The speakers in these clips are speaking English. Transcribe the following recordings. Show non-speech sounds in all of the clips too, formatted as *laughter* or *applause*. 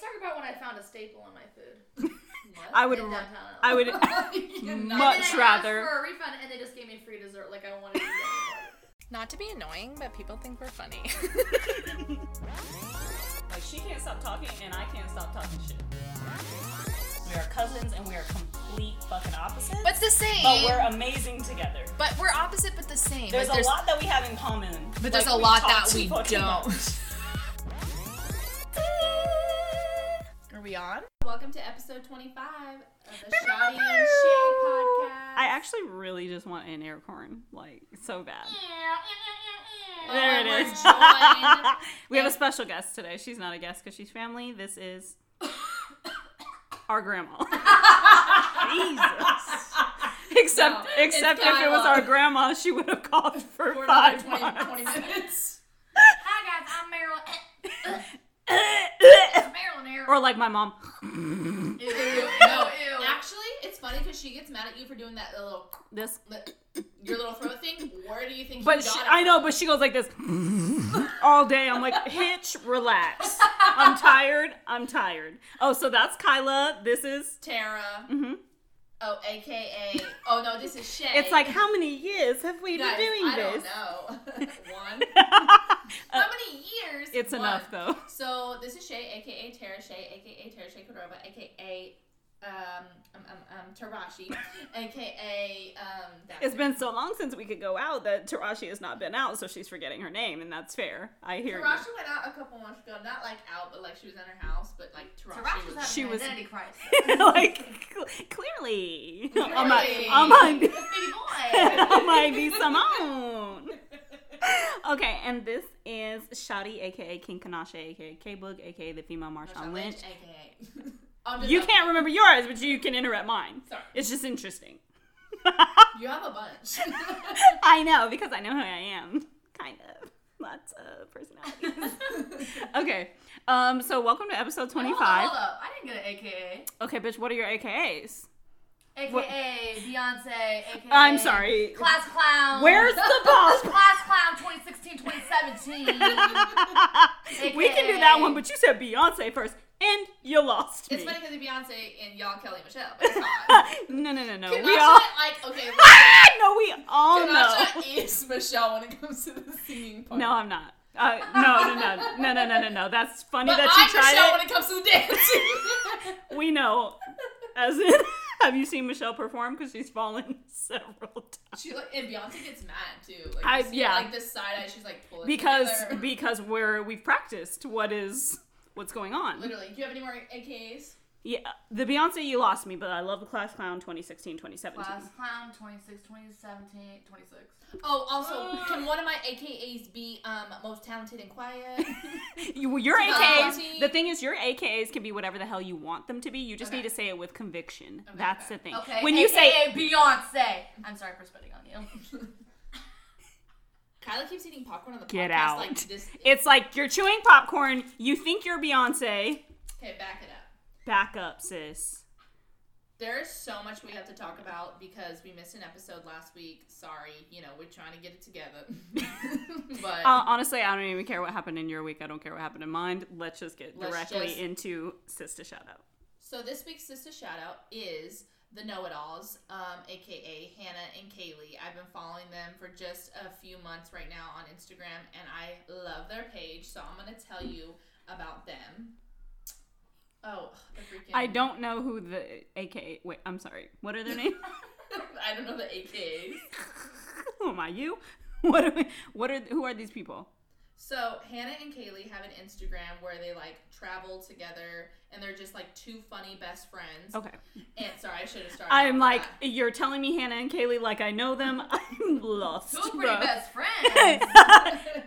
Let's talk about when I found a staple in my food. What? *laughs* I would In r- downtown I would You're And not- much then I asked rather- for a refund, and they just gave me free dessert. Like I wanted to eat anymore. Not to be annoying, but people think we're funny. *laughs* Like she can't stop talking and I can't stop talking shit. We are cousins and we are complete fucking opposites. but the same. but we're amazing together. But we're opposite, but the same. There's, Like, a lot that we have in common. But there's Like, a we lot talk that too we fucking don't. much. Are *laughs* we on? Welcome to episode 25 of the Shawty and Shea podcast. I actually really just want an air horn, like so bad. Oh, There it is. we're is. joined- *laughs* we have a special guest today. She's not a guest because she's family. This is *coughs* our grandma. *laughs* Jesus. Except, No, except if it was our grandma, she would have called for, for five another 20, months. 20 minutes. *laughs* Hi guys, I'm Marilyn. It's Marilyn here. or like my mom. Ew, *laughs* no, ew. Actually, it's funny because she gets mad at you for doing that little, This. your little throat thing. Where do you think? But you she, got it I know, but she goes like this *laughs* all day. I'm like, Hitch, relax. I'm *laughs* tired. I'm tired. Oh, so that's Kyla. This is. Tara. hmm Oh, AKA. Oh no, this is Shay. It's like, how many years have we Guys, been doing I this? don't know. *laughs* One. *laughs* How many years? it's One. enough though. So this is Shay, aka Tara Shay, aka Tara Shay Cordova, aka um um um, um Tarashi, *laughs* aka um. That's It's it. been so long since we could go out that Tarashi has not been out, so she's forgetting her name, and that's fair. I hear Tarashi went out a couple months ago, not like out, but like she was in her house, but like Tarashi, Tarashi was. was She having was- an identity crisis. *laughs* like cl- clearly, I might, Clearly. I might, *laughs* Baby boy. I might be Simone. Okay, and this is Shawty, aka King Kanasha, aka K Boog, aka the female Marshawn Marshawn Lynch. aka. You can't remember yours, but you can interrupt mine. Sorry. It's just interesting. You have a bunch. *laughs* I know because I know who I am. Kind of. Lots of personalities. *laughs* okay. Um. So welcome to episode Hold up, twenty-five. Hold up. I didn't get an AKA. Okay, bitch. What are your AKAs? AKA What- Beyonce. AKA. I'm sorry. Class clown. Where's the *laughs* boss? Class clown 2016 2017. we can do that one, but you said Beyonce first, and you lost me. It's funny because Beyonce and y'all Kelly Michelle, but it's *laughs* not. no, no, no, no. We all. like okay, *laughs* Ah, no, we all know. Is Michelle when it comes to the singing part. No, I'm not. Uh, no, no, no, no, no, no, no, no. That's funny but that I'm you tried Michelle it. when it comes to the dancing. We know. As in, *laughs* have you seen Michelle perform? Because she's fallen several times. she like and Beyonce gets mad too. Like, I- yeah. like this side eye, she's like pulling Because together. because we're we've practiced what is what's going on. literally. Do you have any more AKAs? Yeah, the Beyonce you lost me, but I love the Class Clown 2016 2017. Class clown 26 2017 26. Oh, also, can one of my AKAs be um most talented and quiet? *laughs* You, your AKAs. 2019. The thing is, your AKAs can be whatever the hell you want them to be. You just Okay. need to say it with conviction. Okay, That's okay. the thing. Okay. When you say Beyonce. I'm sorry for spitting on you. *laughs* Kyla keeps eating popcorn on the Get podcast out. like this. it's like you're chewing popcorn, you think you're Beyonce. Okay, back it up. Back up, sis. There's so much we have to talk about because we missed an episode last week. Sorry, you know, we're trying to get it together. *laughs* but Uh, honestly, I don't even care what happened in your week. I don't care what happened in mine. Let's just get Let's directly just- into Sister Shout Out. so this week's sister shout out is the Know It Alls, um, aka Hannah and Kaylee. I've been following them for just a few months right now on Instagram, and I love their page. So I'm gonna tell you about them. Oh, the freaking! I don't know who the AKA. Wait, I'm sorry. What are their *laughs* names? I don't know the AKAs. who am I? You? *laughs* What are we, What are who are these people? So Hannah and Kaylee have an Instagram where they like travel together, and they're just like two funny best friends. Okay. And sorry, I should have started. I'm like, with you're telling me Hannah and Kaylee like I know them. *laughs* I'm lost. Two pretty bruh. best *laughs* friends. *laughs*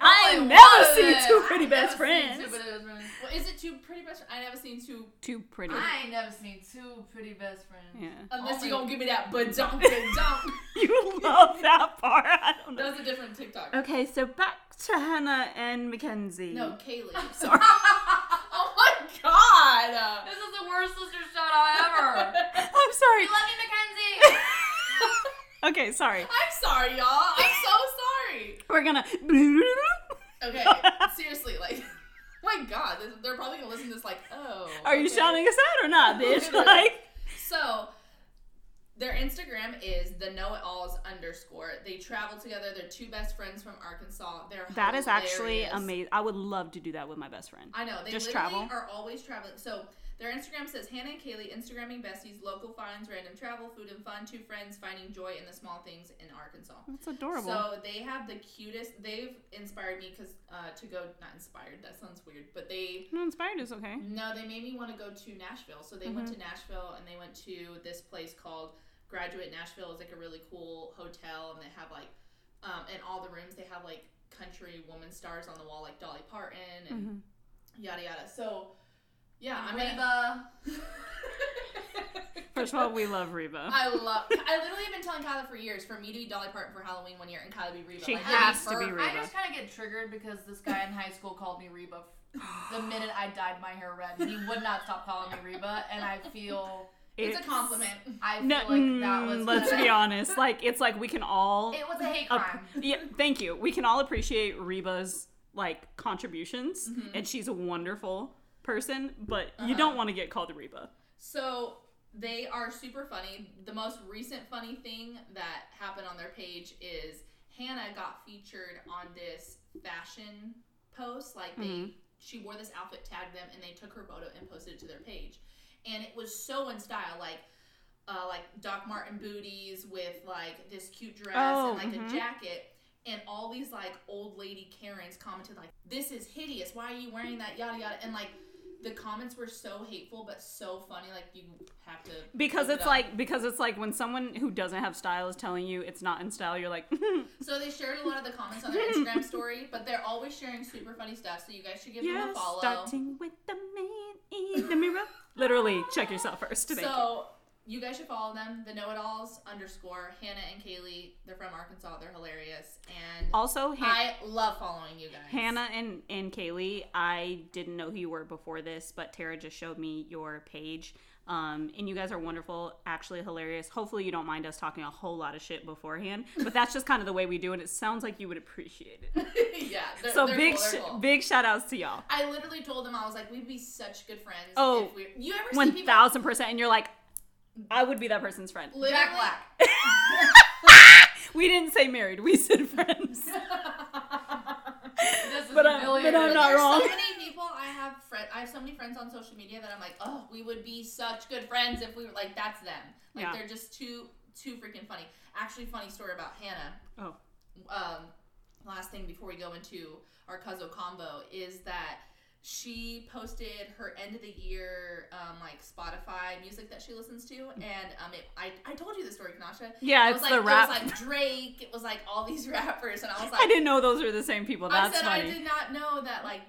I never one. seen two pretty ain't best friends. two pretty friends. Well, is it two pretty best? Friends? I never seen two. Too pretty. I ain't never seen two pretty best friends. Yeah. Unless Only- you gonna give me that badunk badunk. You love that part. I don't know. That was a different TikTok. Okay, so back to Hannah and Mackenzie. No, Kaylee. *laughs* Sorry. *laughs* oh my god. This is the worst sister shout out ever. *laughs* I'm sorry. we love you, Mackenzie. Okay, sorry. I'm sorry, y'all. I'm so sorry. We're gonna. Okay, seriously, like, my God, they're probably gonna listen to this like, oh. Are you okay? shouting us out or not, bitch? Like, So their Instagram is the know it alls underscore. They travel together. They're two best friends from Arkansas. They're that is actually amazing. I would love to do that with my best friend. I know they Just travel. are always traveling. So their Instagram says Hannah and Kaylee Instagramming besties, local finds, random travel, food and fun. Two friends finding joy in the small things in Arkansas. That's adorable. So they have the cutest. They've inspired me because uh, to go not inspired. That sounds weird, but they no, inspired is okay. no, they made me want to go to Nashville. So they went to Nashville and they went to this place called Graduate Nashville. is like a really cool hotel, and they have like, um, in all the rooms they have like country woman stars on the wall, like Dolly Parton and Mhm. yada yada. So yeah, I'm Reba. *laughs* First of all, we love Reba. I love. I literally have been telling Kyla for years for me to be Dolly Parton for Halloween one year and Kyla be Reba. She like, has I'd to be Reba. I just kind of get triggered because this guy in high school called me Reba the minute I dyed my hair red. He would not stop calling me Reba, and I feel It's a compliment. I feel No, like that mm, was. let's be *laughs* honest. Like, it's like we can all. It was a hate ap- crime. yeah, thank you. We can all appreciate Reba's like contributions, Mm-hmm. and she's a wonderful person. But Uh-huh. you don't want to get called Reba. So they are super funny. The most recent funny thing that happened on their page is Hannah got featured on this fashion post. Like they, Mhm. she wore this outfit, tagged them, and they took her photo and posted it to their page. And it was so in style, like. Uh, like Doc Marten booties with like this cute dress Oh, and like mhm. a jacket, and all these like old lady Karens commented like, "This is hideous. Why are you wearing that?" Yada yada, and like the comments were so hateful but so funny. Like you have to Because look it it's like because it's like when someone who doesn't have style is telling you it's not in style, you're like, *laughs* So they shared a lot of the comments on their Instagram *laughs* story, but they're always sharing super funny stuff. So you guys should give them a follow. starting with the man in the mirror. Literally, check yourself first. Thank you. so you guys should follow them. The Know It Alls underscore Hannah and Kaylee. They're from Arkansas. They're hilarious, and Also, Han- I love following you guys. Hannah and, and Kaylee, I didn't know who you were before this, but Tara just showed me your page. Um, and you guys are wonderful, actually hilarious. Hopefully, you don't mind us talking a whole lot of shit beforehand, but that's just kind of the way we do it. It sounds like you would appreciate it. *laughs* yeah. They're, So they're big, cool, sh- cool. big shout outs to y'all. I literally told them I was like, we'd be such good friends. Oh, if we you ever see One people thousand percent, and you're like, I would be that person's friend. literally? Jack Black. *laughs* *laughs* We didn't say married, we said friends. This is But I'm- but I'm not wrong. so many people I have I have so many friends on social media that I'm like, oh, we would be such good friends if we were like that's them. Like Yeah. they're just too too freaking funny. Actually, funny story about Hannah. Oh. Um, last thing before we go into our Cuzzo combo is that she posted her end of the year um, like Spotify music that she listens to, and um, it, I I told you the story, Kanasha. Yeah, it it's was the like, rap. It was like Drake. It was like all these *laughs* rappers, and I was like, I didn't know those were the same people. That's I said funny. I did not know that like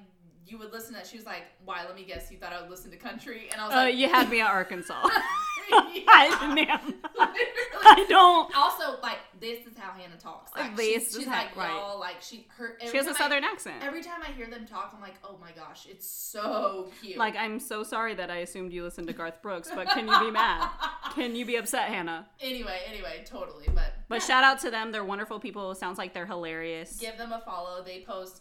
you would listen to that. She was like, "Why? Let me guess. You thought I would listen to country?" And I was Uh, like, you had me at Arkansas. *laughs* *laughs* I, ma'am, I don't. Also, like this is how Hannah talks. Like This she's, is she's how- like right. y'all. Like she her. She has a southern I, accent. Every time I hear them talk, I'm like, oh my gosh, it's so cute. Like, I'm so sorry that I assumed you listened to Garth Brooks, but can you be mad? *laughs* Can you be upset, Hannah? anyway, anyway, totally. But But shout out to them. They're wonderful people. Sounds like they're hilarious. give them a follow. They post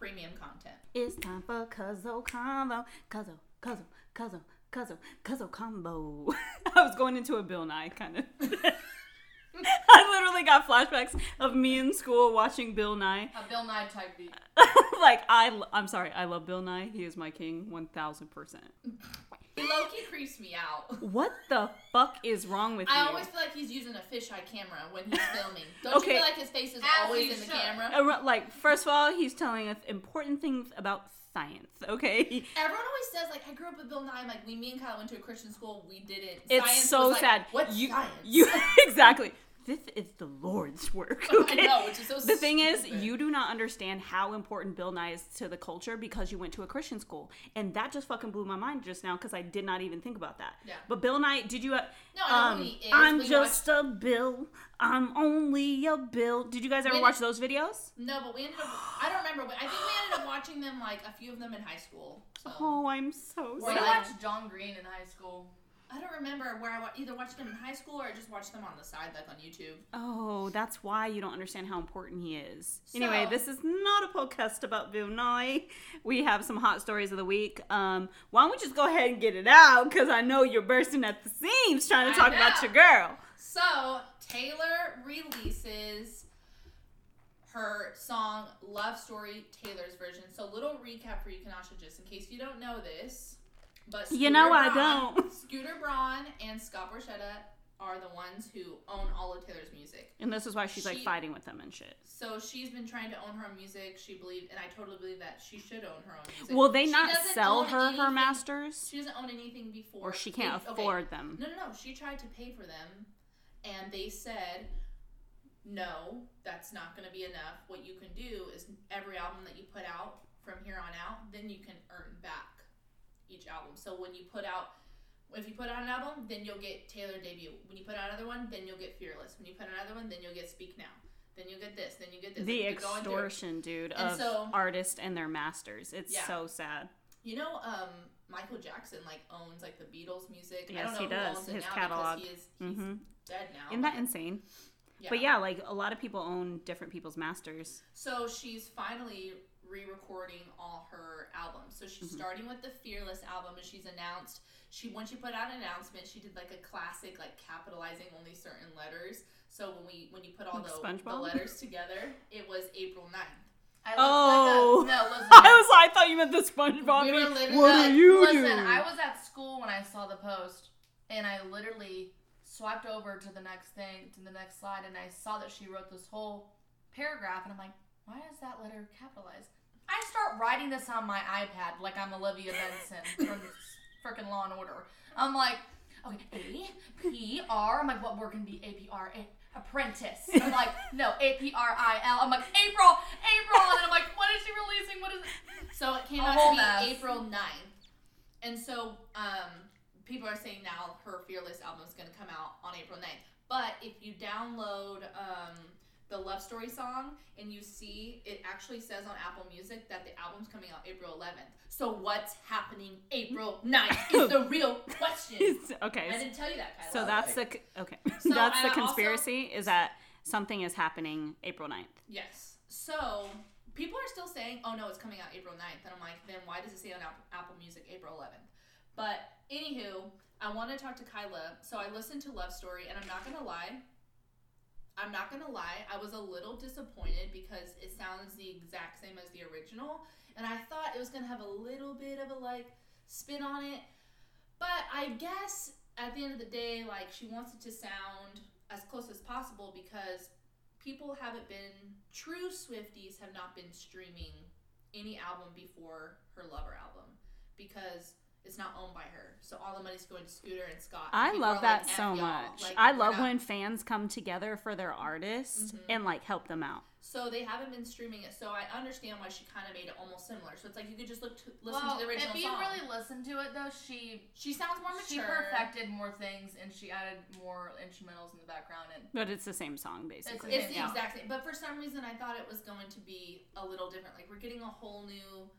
premium content. It's time for Cuzzo Combo. Cuzzo, Cuzzo, Cuzzo, Cuzzo, Cuzzo Combo. *laughs* I was going into a Bill Nye kind of. *laughs* I literally got flashbacks of me in school watching Bill Nye. A Bill Nye type beat. *laughs* like I, I'm sorry, I love Bill Nye. He is my king, one thousand percent. Loki low creeps me out. What the fuck is wrong with I you? always feel like he's using a fisheye camera when he's *laughs* filming. Don't Okay. you feel like his face is As always he in the should. camera? Uh, like first of all, he's telling us important things about science. Okay, Everyone always says like I grew up with Bill Nye. Like we, me and Kyle went to a Christian school. We didn't. it's Science so like, sad. What's you, science? you *laughs* exactly. This is the Lord's work. *laughs* Okay. I know, which is so. The thing is, you do not understand how important Bill Nye is to the culture because you went to a Christian school, and that just fucking blew my mind just now because I did not even think about that. Yeah. But Bill Nye, did you? Uh, No, I um, is. I'm just a Bill. I'm only a Bill. Did you guys ever We watch those videos? No, but we ended up. I don't remember. But I think we ended up watching them like a few of them in high school. So. Oh, I'm so Or sad. like- watched John Green in high school. I don't remember where I wa- either watched them in high school or I just watched them on the side, like on YouTube. Oh, that's why you don't understand how important he is. anyway, this is not a podcast about Bill Nye. We have some hot stories of the week. Um, why don't we just go ahead and get it out? Because I know you're bursting at the seams trying to talk about your girl. So Taylor releases her song "Love Story" Taylor's version. So little recap for you, Kanasha, just in case you don't know this. But You know I don't. *laughs* Scooter Braun and Scott Borchetta are the ones who own all of Taylor's music. And this is why she's like fighting with them and shit. So she's been trying to own her own music. She believed, and I totally believe that she should own her own music. Will they She not sell her her masters? She doesn't own anything before, Or she can't They- okay, afford them? No, no, no. She tried to pay for them, and they said, no, that's not going to be enough. What you can do is every album that you put out from here on out, then you can earn back each album. So when you put out, if you put out an album, then you'll get Taylor debut. When you put out another one, then you'll get Fearless. When you put out another one, then you'll get Speak Now. Then you'll get this. Then you get this. The Like, you're going through it. extortion, dude, And of so- artists and their masters. It's Yeah. so sad. You know, um, Michael Jackson like owns like the Beatles music. I Yes, don't know he does. His catalog. he is he's hmm dead now. Isn't that insane? But yeah, like a lot of people own different people's masters. So she's finally re-recording all her albums. So Mm-hmm. she's starting with the Fearless album, and she's announced she when she put out an announcement, she did like a classic like capitalizing only certain letters. So when we when you put all Like the, the letters together, it was April 9th. I Oh. like a, no, listen. *laughs* I was I thought you meant the SpongeBob. We literally- what are you Listen, doing? I was at school when I saw the post, and I literally swiped over to the next thing, to the next slide, and I saw that she wrote this whole paragraph, and I'm like, why is that letter capitalized? I start writing this on my iPad like I'm Olivia Benson from freaking Law and Order. I'm like, okay, A P R. I'm like, what word can be A P R? Apprentice. I'm like, no, A P R I L. I'm like, April, April, and I'm like, what is she releasing? What is it? So it came out to be mess. April 9th. And so um, people are saying now her Fearless album is going to come out on April 9th. But if you download um, the Love Story song and you see it actually says on Apple Music that the album's coming out April 11th. So what's happening April 9th is the *laughs* real question. okay. I didn't tell you that, Kyla. So that's the okay. So, *laughs* that's the I also- conspiracy is that something is happening April 9th. Yes. So people are still saying, "Oh no, it's coming out April 9th. and I'm like, then why does it say on Apple, Apple Music April 11th? But anywho, I want to talk to Kyla. So I listened to Love Story, and I'm not gonna lie. I'm not gonna lie. I was a little disappointed because it sounds the exact same as the original, and I thought it was gonna have a little bit of a like spin on it. But I guess at the end of the day, like she wants it to sound as close as possible because people haven't been true Swifties have not been streaming any album before her Lover album because it's not owned by her. So all the money's going to Scooter and Scott. and I people love that like, so y'all." much. Like, I love not- when fans come together for their artist Mhm. and like help them out. So they haven't been streaming it. So I understand why she kind of made it almost similar. So it's like you could just look to, listen well, to the original if you song. really listen to it though, she she sounds more mature. she perfected more things and she added more instrumentals in the background and But it's the same song basically. It's the Yeah. exact same, but for some reason I thought it was going to be a little different. Like we're getting a whole new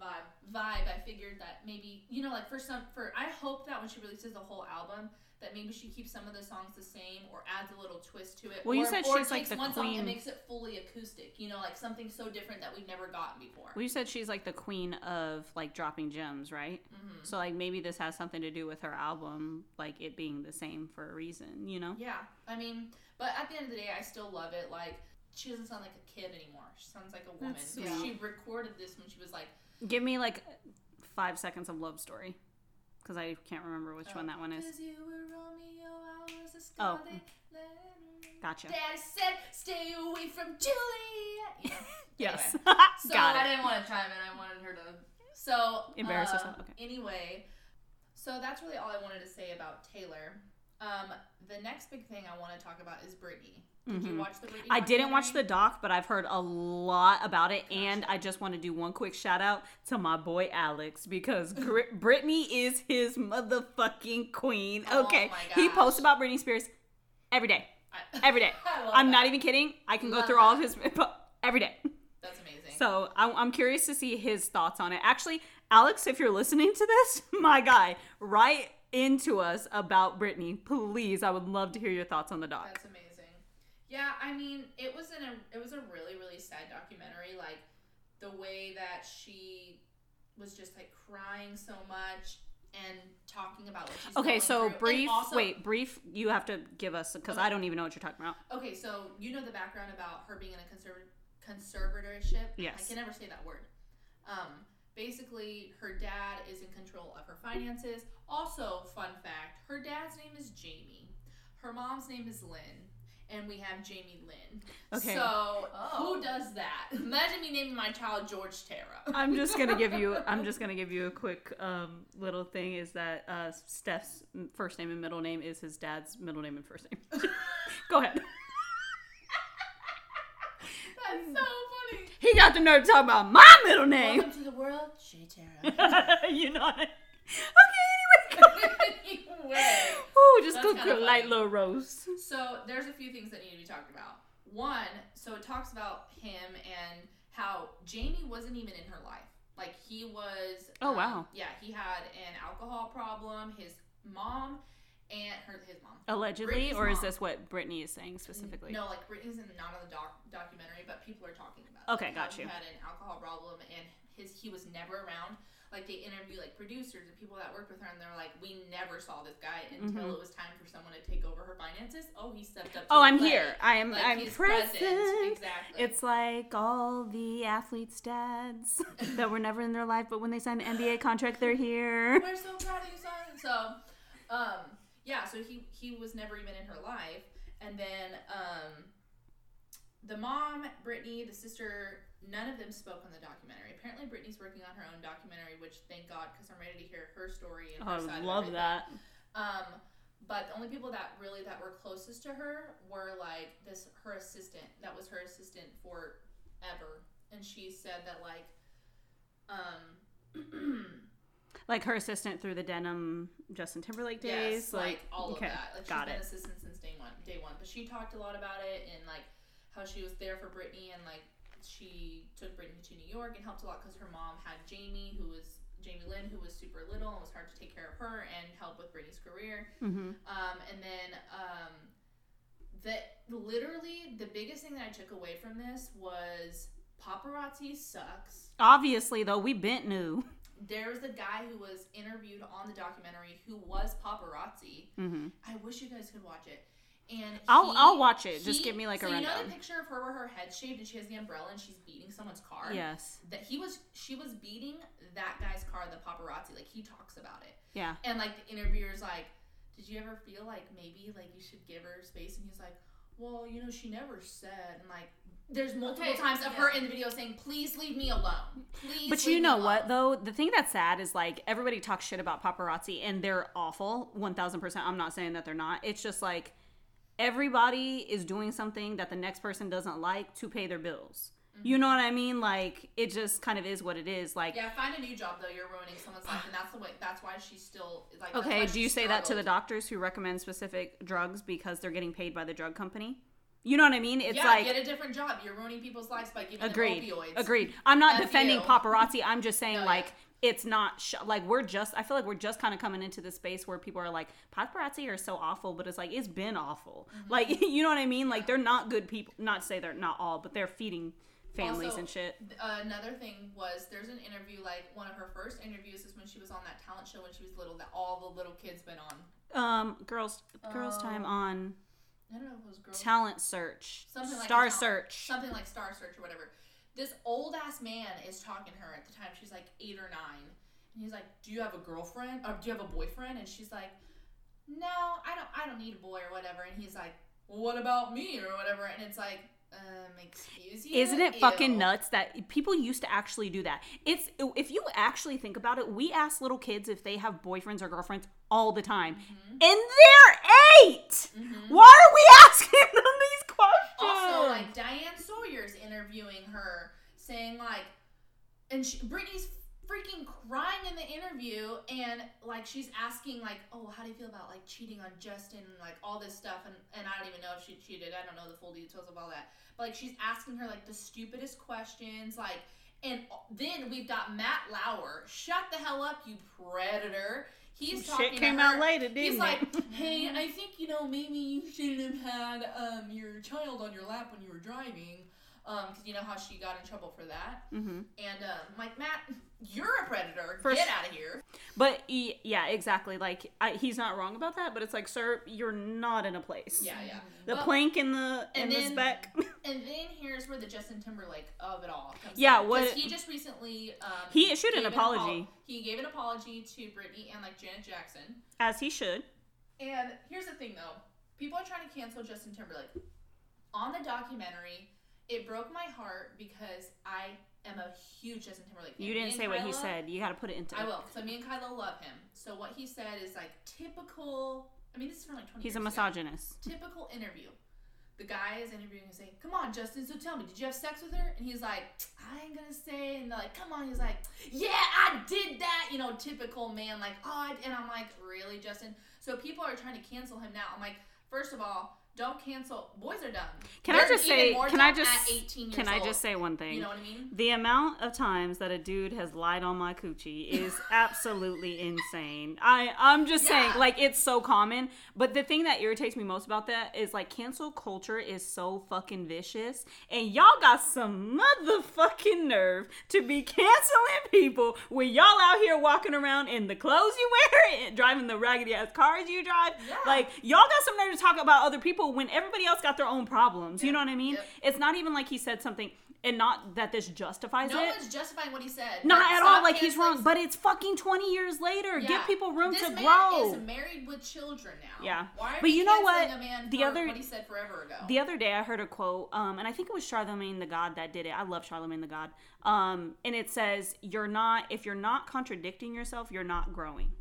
vibe. vibe. I figured that maybe you know, like for some, for I hope that when she releases the whole album, that maybe she keeps some of the songs the same or adds a little twist to it. Well, you or, said or she's, like, the one song queen- and makes it fully acoustic. You know, like something so different that we've never gotten before. Well, you said she's like the queen of like dropping gems, right? Mhm. So like maybe this has something to do with her album, like it being the same for a reason, you know? Yeah, I mean, but at the end of the day, I still love it. Like she doesn't sound like a kid anymore. She sounds like a woman. She recorded this when she was like Give me like five seconds of love story, because I can't remember which one that one is. Romeo, I Oh. Gotcha. Daddy said, "Stay away from Juliet." You. *laughs* Yes, Anyway. *laughs* So got I it. didn't want to chime in. I wanted her to. So Embarrass uh, yourself, okay. Anyway, so that's really all I wanted to say about Taylor. Um, the next big thing I want to talk about is Britney. Did you Mhm. watch the? I didn't watch the doc, but I've heard a lot about it, and I just want to do one quick shout out to my boy Alex because Gr- *laughs* Britney is his motherfucking queen. Oh Okay, my he posts about Britney Spears every day, I- *laughs* every day. I I'm that. not even kidding. I can go Love through all of his every day. That's amazing. So I'm, I'm curious to see his thoughts on it. Actually, Alex, if you're listening to this, *laughs* my guy, write into us about Britney, please. I would love to hear your thoughts on the doc. That's amazing. Yeah, I mean, it was in a it was a really really sad documentary. Like the way that she was just like crying so much and talking about what she's Okay, so through. Brief. also- wait, brief. You have to give us because I don't even know what you're talking about. Okay, so you know the background about her being in a conserv- conservatorship. Yes. I can never say that word. Um, basically, her dad is in control of her finances. Also, fun fact: her dad's name is Jamie. Her mom's name is Lynn, and we have Jamie Lynn. Okay. So Oh. who does that? Imagine me naming my child George Tara. *laughs* I'm just gonna give you. I'm *laughs* just gonna give you a quick um, little thing. Is that uh, Steph's first name and middle name is his dad's middle name and first name. *laughs* Go ahead. That's so funny. He got the nerve to talk about my middle name. Welcome to the world, Shay Tara. you know. It. Okay. Anyway. Anyway. Ooh, just go kinda light little roast. So there's a few things that need to be talked about. One, so it talks about him and how Jamie wasn't even in her life. Like he was. Oh, um, wow. Yeah, he had an alcohol problem. His mom and her his mom. Allegedly, Britney's or is this what Britney is saying specifically? No, like Britney's in, not on the doc, documentary, but people are talking about. it. Okay, How got he you. had an alcohol problem, and his he was never around. Like they interview like producers and people that worked with her, and they're like, "We never saw this guy until it was time for someone to take over her finances." Oh, he stepped up. To Mm-hmm. Oh, I'm plate. here. I am. Like, I'm he's present. Exactly. It's like all the athletes' dads *laughs* that were never in their life, but when they sign an NBA contract, they're here. *laughs* We're so proud of you, son. So, um, yeah. So he he was never even in her life, and then um, the mom, Britney, the sister, none of them spoke on the documentary. Apparently, Britney's working on her own documentary, which thank God, because I'm ready to hear her story and her I side of love that. Um, but the only people that really that were closest to her were like this her assistant. That was her assistant forever, and she said that like, um. *clears throat* Like her assistant through the denim Justin Timberlake Yes, days. like, all okay, of that. Like she's got been it. assistant since day one. Day one, but she talked a lot about it and like how she was there for Britney and like she took Britney to New York and helped a lot because her mom had Jamie, who was Jamie Lynn, who was super little and was hard to take care of her and help with Britney's career. hmm Um, and then um, the literally the biggest thing that I took away from this was paparazzi sucks. Obviously, though, we bent new. There was a guy who was interviewed on the documentary who was paparazzi. hmm I wish you guys could watch it. And I'll I'll watch it. Just give me like a so you know rundown. the picture of her where her head's shaved and she has the umbrella and she's beating someone's car. Yes. That he was, she was beating that guy's car. The paparazzi, like he talks about it. Yeah. And like the interviewer's like, "Did you ever feel like maybe like you should give her space?" And he's like, "Well, you know, she never said." And like, there's multiple Okay, times of yeah. her in the video saying, "Please leave me alone. Please." But leave you me know alone." what though? The thing that's sad is like everybody talks shit about paparazzi and they're awful. One thousand percent. I'm not saying that they're not. It's just like everybody is doing something that the next person doesn't like to pay their bills. You know what I mean? Like it just kind of is what it is. Like Yeah, find a new job though. You're ruining someone's life, and that's the way. That's why she's still like. okay, do you say that to the doctors who recommend specific drugs because they're getting paid by the drug company? You know what I mean? It's yeah, like get a different job. You're ruining people's lives by giving Agreed. them opioids. Agreed. I'm not defending you. paparazzi. I'm just saying, No, like, yeah. It's not sh- like we're just. I feel like we're just kind of coming into the space where people are like, paparazzi are so awful, but it's like it's been awful. Mm-hmm. Like, *laughs* you know what I mean? Like, they're not good people. Not to say they're not all, but they're feeding families Also, and shit. Uh, another thing was there's an interview like one of her first interviews is when she was on that talent show when she was little that all the little kids been on. Um, girls, girls' time Oh. on I don't know if it was girls. talent search, Something like star talent- search. something like Star Search or whatever. This old ass man is talking to her at the time. She's like eight or nine, and he's like, "Do you have a girlfriend? Or do you have a boyfriend?" And she's like, "No, I don't. I don't need a boy or whatever." And he's like, "Well, what about me or whatever?" And it's like, um, excuse you. Isn't it fucking nuts that people used to actually do that? It's if you actually think about it, we ask little kids if they have boyfriends or girlfriends all the time, Mm-hmm. and they're 8 Why are we *laughs* asking them these questions? Also, like Diane Sawyer's interviewing her, saying like, and she, Britney's freaking crying in the interview, and like she's asking like, oh, how do you feel about like cheating on Justin, and, like all this stuff, and and I don't even know if she cheated. I don't know the full details of all that, but like she's asking her like the stupidest questions, like. And then we've got Matt Lauer. Shut the hell up, you predator. he's talking shit came out later, He's didn't like, it? *laughs* hey, I think you know maybe you shouldn't have had um your child on your lap when you were driving, um, because you know how she got in trouble for that. hmm And um, I'm like Matt, you're a predator. For Get out of here. But he, yeah, exactly. Like I, he's not wrong about that. But it's like, sir, you're not in a place. Yeah, yeah. The Well, plank in the in and the spec. *laughs* And then here's where the Justin Timberlake of it all comes. Yeah, in. what- he just recently um, He issued an apology. apo- he gave an apology to Britney and like Janet Jackson. As he should. And here's the thing though, people are trying to cancel Justin Timberlake. On the documentary, it broke my heart because I am a huge Justin Timberlake fan. You didn't say what he said. You got to put it into. I will. So me and Kyla love him. So what he said is like typical. I mean, this is from like 20 He's a years ago. misogynist. Typical interview. The guy is interviewing and saying, "Come on, Justin. So tell me, did you have sex with her?" And he's like, "I ain't gonna say." And they're like, "Come on." He's like, "Yeah, I did that." You know, typical man. Like, "Oh," I, and I'm like, "Really, Justin?" So people are trying to cancel him now. I'm like, first of all, don't cancel. Boys are dumb. Can I They're just say? more Can I just? At 18 years Can I old. just say one thing? You know what I mean? The amount of times that a dude has lied on my coochie is *laughs* absolutely insane. I I'm just saying, like it's so common. But the thing that irritates me most about that is like cancel culture is so fucking vicious, and y'all got some motherfucking nerve to be canceling people when y'all out here walking around in the clothes you wear and *laughs* driving the raggedy ass cars you drive. Yeah. Like y'all got some nerve to talk about other people when everybody else got their own problems. You know what I mean? Yep. It's not even like he said something, and not that this justifies No it. No one's justifying what he said. Not at all. Like he's wrong, but it's fucking twenty years later. Yeah. Give people room this to man grow. is married with children now. Yeah. Why are But you know what? The other- what he said forever ago. The other day, I heard a quote, um, and I think it was Charlemagne the God that did it. I love Charlemagne the God, um, and it says, "You're not if you're not contradicting yourself, you're not growing."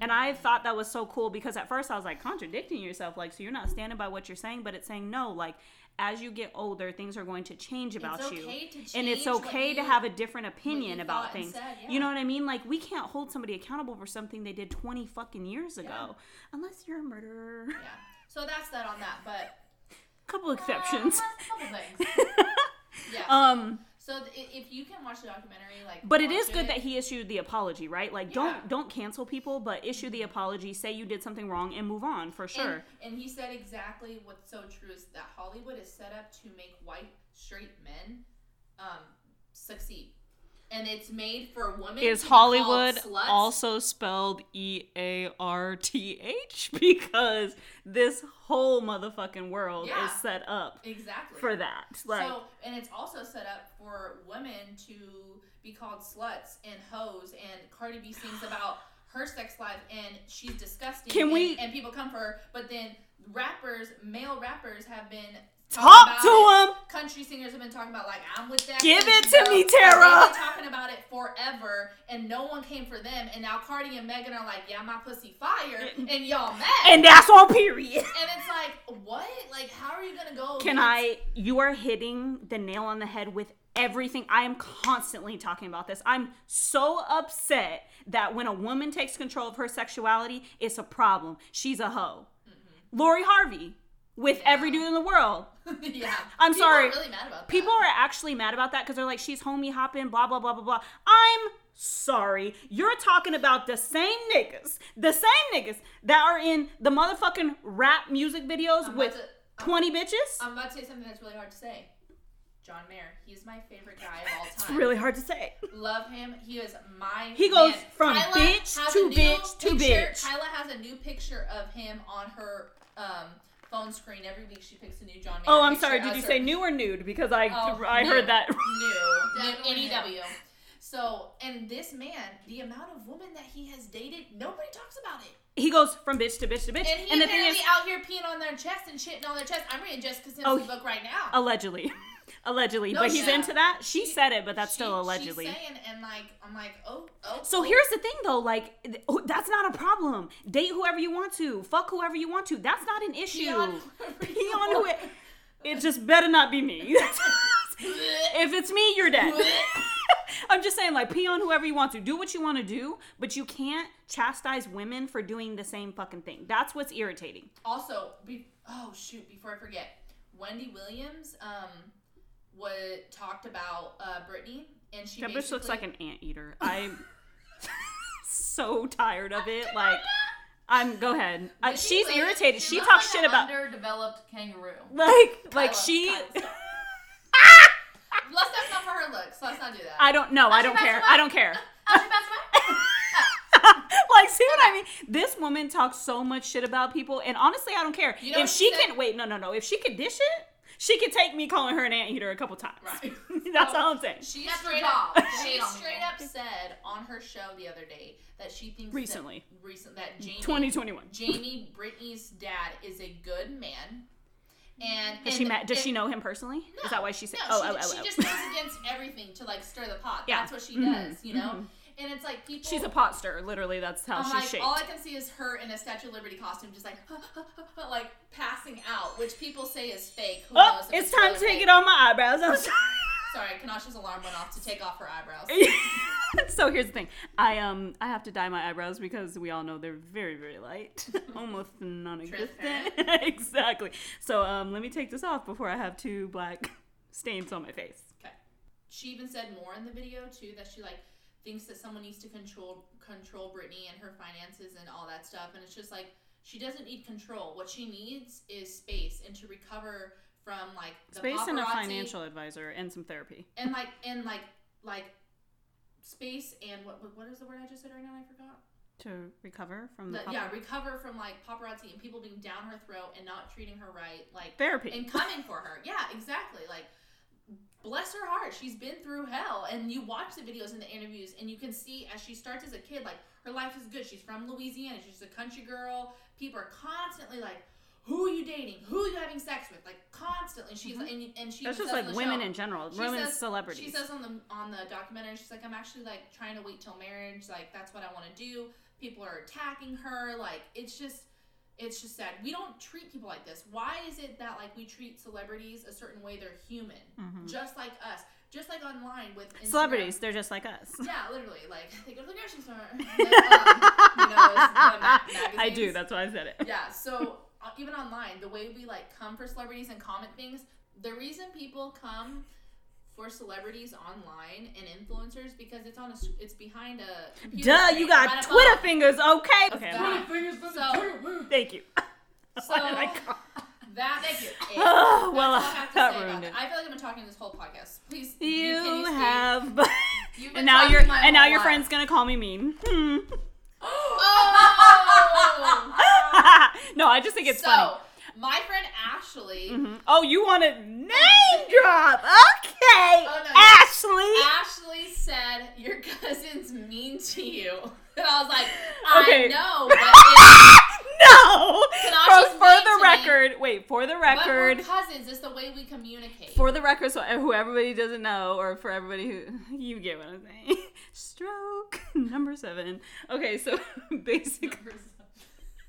And I thought that was so cool because at first I was like, contradicting yourself, like, so you're not standing by what you're saying, but it's saying no, like, as you get older, things are going to change about It's you, okay to and it's change okay to have a different opinion about things. said, yeah. You know what I mean? Like, we can't hold somebody accountable for something they did 20 fucking years ago, Yeah. unless you're a murderer. yeah. So that's that on that. But couple exceptions. Uh, a couple things. *laughs* yeah. um. So th- if you can watch the documentary, like. But it is good that he issued the apology, right? Like Yeah. don't don't cancel people, but issue the apology, say you did something wrong and move on for sure. And, and he said exactly what's so true is that Hollywood is set up to make white straight men um, succeed, and it's made for women. is Hollywood also spelled E A R T H *laughs* because this whole motherfucking world Yeah. is set up exactly for that. Like so, and it's also set up for women to be called sluts and hoes. And Cardi B sings about *sighs* her sex life, and she's disgusting. Can and, we- And people come for her, but then rappers, male rappers, have been talk to him. Country singers have been talking about like I'm with that. Give it to girl," me, Tara. They've been talking about it forever, and no one came for them. And now Cardi and Megan are like, "Yeah, my pussy fire," and y'all mad. And that's on period. And it's like, what? Like, how are you gonna go? Can I? You are hitting the nail on the head with everything. I am constantly talking about this. I'm so upset that when a woman takes control of her sexuality, it's a problem. She's a hoe. Mm-hmm. Lori Harvey with every dude in the world. *laughs* yeah. I'm People sorry. Are really mad about that. People are actually mad about that because they're like, she's homie hopping, blah, blah, blah, blah, blah. I'm sorry. You're talking about the same niggas, the same niggas that are in the motherfucking rap music videos I'm with to- 20 bitches. I'm about to say something that's really hard to say. John Mayer. He's my favorite guy of all *laughs* time. It's really hard to say. Love him. He is my. *laughs* He goes man. from Kyla bitch to bitch to picture- bitch. Kyla has a new picture of him on her um, phone screen every week. She picks a new John Mayer. Oh, I'm sorry. Did you her- say new or nude? Because I Oh, I new. heard that. *laughs* New. New. new. NEW. So, and this man, the amount of women that he has dated, nobody talks about it. He goes from bitch to bitch to bitch. And he And the thing apparently is, out here peeing on their chest and shitting on their chest. I'm reading Jessica Simpson's Oh, book right now. allegedly, *laughs* allegedly, No, but he's yeah. into that. She said it, but that's She- still allegedly. She's saying, and like, I'm like, oh, oh. So oh. here's the thing though, like th- oh, that's not a problem. Date whoever you want to, fuck whoever you want to. That's not an issue. *laughs* Pee on Pee on who it. It just better not be me. *laughs* if it's me, you're dead. *laughs* I'm just saying, like, pee on whoever you want to. Do what you want to do, but you can't chastise women for doing the same fucking thing. That's what's irritating. Also, be, oh shoot, before I forget, Wendy Williams um what talked about uh Britney and she That bitch looks like an anteater. *laughs* I'm so tired of it. Like, I'm go ahead. Uh, she she's really- irritated. She She talks like shit about underdeveloped kangaroo. like like she. *laughs* Let's not come for her looks. Let's not do that. I don't know. I don't care. I don't care. She passed away? like, see what I mean? This woman talks so much shit about people, and honestly, I don't care. You know if she she said? can wait, no, no, no. If she could dish it, she could take me calling her an anteater a couple times. Right. *laughs* That's So, all I'm saying. She That's straight up, she straight up said on her show the other day that she thinks Recently. that, recent that Jamie 2021. Jamie Britney's dad is a good man, and Does and she ma- does it- she know him personally? No, Is that why she said? No, oh, she, oh, oh, she oh. just goes against everything to like stir the pot. Yeah. That's what she Mhm, does, you know. mhm. And it's like people. She's a pot stirrer. Literally, that's how I'm she's like, shaped. all I can see is her in a Statue of Liberty costume, just like, *laughs* like passing out, which people say is fake. Who oh, knows if it's time to take fake. it off my eyebrows. I'm sorry. *laughs* Sorry, Kanasha's alarm went off to take off her eyebrows. *laughs* so here's the thing. I um I have to dye my eyebrows because we all know they're very very light, almost non-existent. Exactly. So um let me take this off before I have two black stains on my face. Okay. She even said more in the video too that she like thinks that someone needs to control control Britney and her finances and all that stuff, and it's just like she doesn't need control. What she needs is space and to recover from like the Space and a financial advisor and some therapy. and like and like like space and what what is the word I just said right now? I forgot. To recover from the, The, yeah, recover from like paparazzi and people being down her throat and not treating her right, like therapy. and coming for her. Yeah, exactly. Like, bless her heart, she's been through hell. And you watch the videos and the interviews, and you can see as she starts as a kid, like her life is good. She's from Louisiana. She's a country girl. People are constantly like, "Who are you dating? Who are you having sex with?" Like constantly. She's mm-hmm. and, and she That's just like women show- in general, she women says- celebrities. She says on the on the documentary, she's like, I'm actually like trying to wait till marriage. Like that's what I want to do. People are attacking her. Like it's just, it's just sad. We don't treat people like this. Why is it that like we treat celebrities a certain way? They're human, just like us. Just like online with Instagram. Mm-hmm. Celebrities, they're just like us. Yeah, literally. Like *laughs* they go to the grocery store. Like, um, you know, *laughs* I do. That's why I said it. Yeah, so uh, even online, the way we like come for celebrities and comment things, the reason people come for celebrities online and influencers because it's on a it's behind a computer Duh, you got Twitter fingers. Okay. Okay. That- So- Thank you. *laughs* So Oh God. that thank you. *laughs* Oh, That's well, all I have to that say about ruined it. I feel like I've been talking this whole podcast. Please, You you have, and now talking your my and now your life. friend's gonna call me mean. Hmm. *gasps* Oh! *laughs* no, I just think it's so funny. My friend Ashley. Mhm. Oh, you want to name *laughs* drop? Okay, Oh, no, Ashley. Ashley said your cousin's mean to you. *laughs* And I was like, I Okay. know, *laughs* no. For, for the to me. record, wait. For the record, cousins. It's the way we communicate. for the record, so who everybody doesn't know, or for everybody who you get what I'm saying. Stroke number seven. Okay, so basically,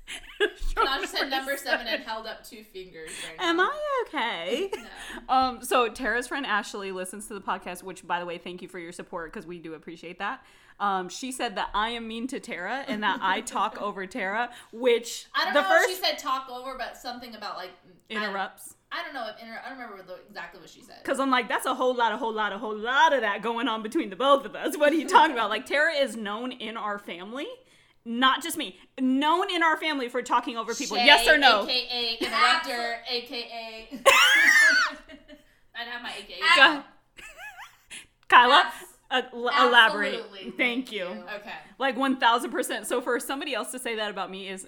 *laughs* Tanasha said number seven and held up two fingers right now. Am I okay? *laughs* No. Um, so Tara's friend Ashley listens to the podcast, which, by the way, thank you for your support because we do appreciate that. Um, she said that I am mean to Tara and that I *laughs* talk over Tara, which I don't the know first if she said talk over, but something about like I interrupts. I don't know if inter- I don't remember exactly what she said. Because I'm like, that's a whole lot, a whole lot, a whole lot of that going on between the both of us. What are you talking about? Like, Tara is known in our family, not just me, known in our family for talking over people. Shay, yes or no? AKA interrupter, AKA. *laughs* I'd have my AKA. Kyla, uh, l- elaborate. absolutely. Thank, Thank you. you. Okay. Like 1000%. So for somebody else to say that about me is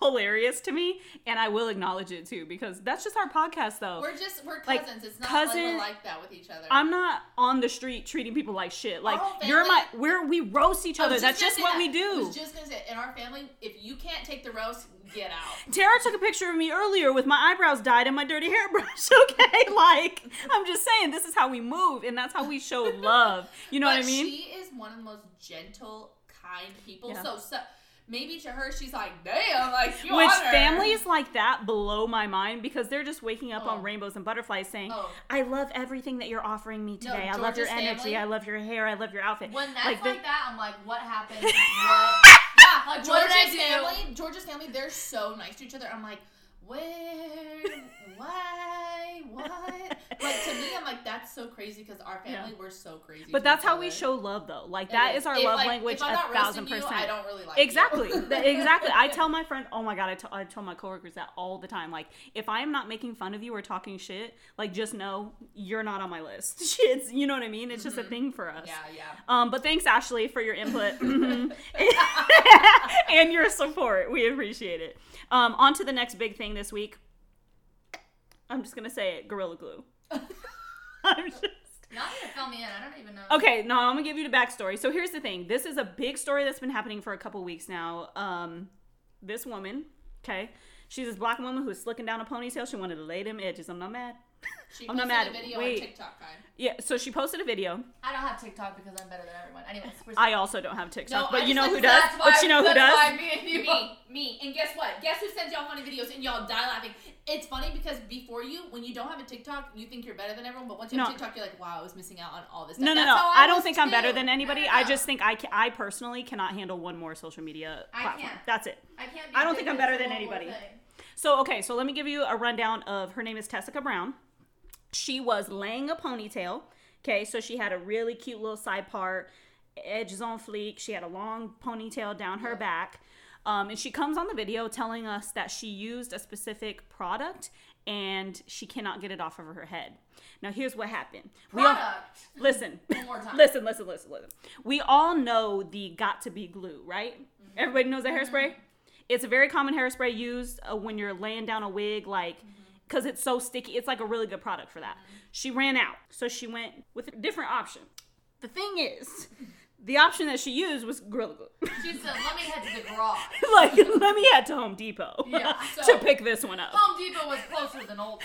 hilarious to me, and I will acknowledge it too because that's just our podcast though. We're just we're Like, cousins. it's not like we're like that with each other. I'm not on the street treating people like shit. Like you're my we're we roast each I other. That's gonna just what that. we I do. was just gonna say in our family, if you can't take the roast, get out. Tara took a picture of me earlier with my eyebrows dyed and my dirty hairbrush. *laughs* Okay, *laughs* like I'm just saying, this is how we move, and that's how we show love. You know but what I mean? She is one of the most gentle, kind people. Yeah. So, so maybe to her, she's like, "Damn, like you Which on her." families like that blow my mind because they're just waking up Oh. on rainbows and butterflies saying, Oh. I love everything that you're offering me No, today. I love your Georgia's energy. family- I love your hair. I love your outfit. When that's Like like, that, I'm like, what happened? *laughs* what? Yeah, Like, what Georgia's did I do? family, Georgia's family, they're so nice to each other. I'm like, where, *laughs* why, what? Like to me, I'm like, that's so crazy because our family, we're so crazy. But that's how we show love, though. Like that is our If, love like, language if I'm a not thousand roasting you, percent. I don't really like. Exactly. *laughs* Exactly. I tell my friend, oh my god, I tell- my coworkers that all the time. Like, if I am not making fun of you or talking shit, like just know you're not on my list. *laughs* It's you know what I mean. It's just a thing for us. yeah, yeah. Um, but thanks, Ashley, for your input *laughs* and your support. We appreciate it. Um, on to the next big thing this week. I'm just gonna say it: Gorilla Glue. *laughs* I'm just. not gonna fill me in. I don't even know. Okay, no, I'm gonna give you the backstory. So here's the thing. This is a big story that's been happening for a couple weeks now. Um, this woman, okay, she's this black woman who's slicking down a ponytail. She wanted to lay them edges. I'm not mad. She I'm not posted mad. a video Wait. on TikTok, guy. Yeah, so she posted a video. I don't have TikTok because I'm better than everyone. Anyways, we're I also don't have TikTok, No, but you know who does? That's why, But you know who does? Me and you. Me, me, and guess what? Guess who sends y'all funny videos and y'all die laughing? It's funny because before you, when you don't have a TikTok, you think you're better than everyone, but once you have No. a TikTok, you're like, wow, I was missing out on all this. No, stuff. no, That's no. how I don't was think I'm better than anybody. No, I just think I, ca- I personally cannot handle one more social media I platform. can't. That's it. I can't. Be I don't think I'm better than anybody. So okay, so let me give you a rundown of her name is Tessica Brown. She was laying a ponytail. Okay, so she had a really cute little side part, edges on fleek. She had a long ponytail down her back. Um, and she comes on the video telling us that she used a specific product and she cannot get it off of her head. Now here's what happened. We all- listen. *laughs* One more time. *laughs* Listen, listen, listen, listen. We all know the Got2b glue, right? Mm-hmm. Everybody knows that hairspray. It's a very common hairspray used uh, when you're laying down a wig, like Mm-hmm. Because it's so sticky. It's like a really good product for that. Mm-hmm. She ran out, so she went with a different option. The thing is, the option that she used was Gorilla Glue. She said, "Let me head to the garage." *laughs* like, let me head to Home Depot *laughs* Yeah, *laughs* so to pick this one up. Home Depot was closer than Ulta.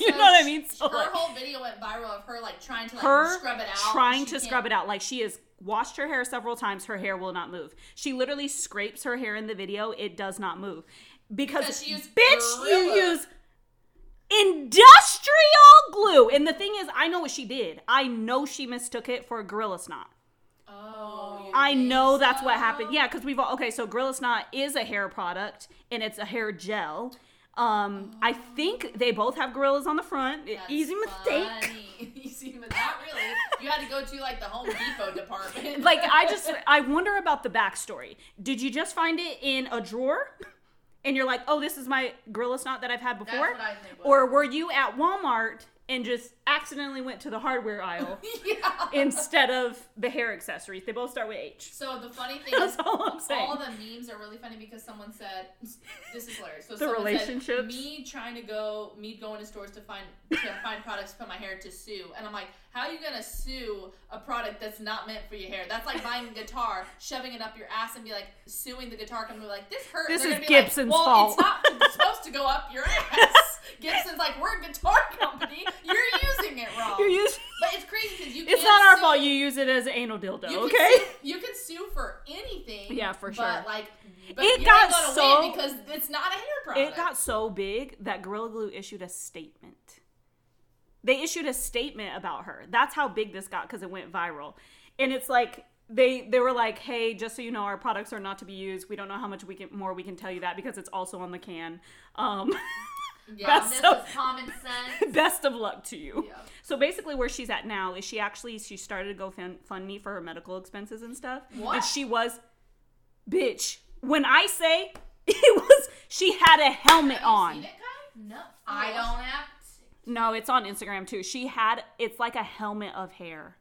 you So know what I mean? So, her like, whole video went viral of her like trying to like her scrub it out. trying to can't- scrub it out like she has washed her hair several times her hair will not move she literally scrapes her hair in the video it does not move because, Because she used bitch you use industrial glue and the thing is i know what she did i know she mistook it for a gorilla snot Oh, I know that's what happened. Yeah, because we've all okay. So Gorilla Snot is a hair product and it's a hair gel. Um, I think they both have gorillas on the front. That's Easy mistake. Easy, *laughs* but not really. You had to go to like the Home Depot department. like I just *laughs* I wonder about the backstory. Did you just find it in a drawer? And you're like, oh, this is my Gorilla Snot that I've had before? what I think. Or were you at Walmart and just accidentally went to the hardware aisle *laughs* yeah. instead of the hair accessories? They both start with H. So the funny *laughs* thing That's is, all I'm saying. all the memes are really funny because someone said, "This is hilarious." So The someone relationships. Me trying to go, me going to stores to find to find products to put my hair to sue, and I'm like, "How are you gonna sue a product that's not meant for your hair? That's like buying a guitar, shoving it up your ass, and be like suing the guitar company, like this hurts." This They're is be like, Gibson's well, fault." It's not *laughs* supposed to go up your ass. *laughs* Gibson's like, "We're a guitar company. You're using it wrong." You're using. but it's crazy because you. It's can't It's not our sue- fault. You use it as an anal dildo, you okay? Can sue, you can sue for anything. Yeah, for sure. But like, but It you got so- win because it's not a hair product. It got so big that Gorilla Glue issued a statement. They issued a statement about her. That's how big this got because it went viral. And it's like they they were like, "Hey, just so you know, our products are not to be used. We don't know how much we can more we can tell you that because it's also on the can." Um, *laughs* yeah. so- was common sense. *laughs* best of luck to you. Yeah. So basically, where she's at now is she actually she started to go fund, fund me for her medical expenses and stuff. What? And she was, bitch. When I say *laughs* it was, she had a helmet Have you on. seen it, Kai? No, I don't have. No, it's on Instagram too. She had it's like a helmet of hair.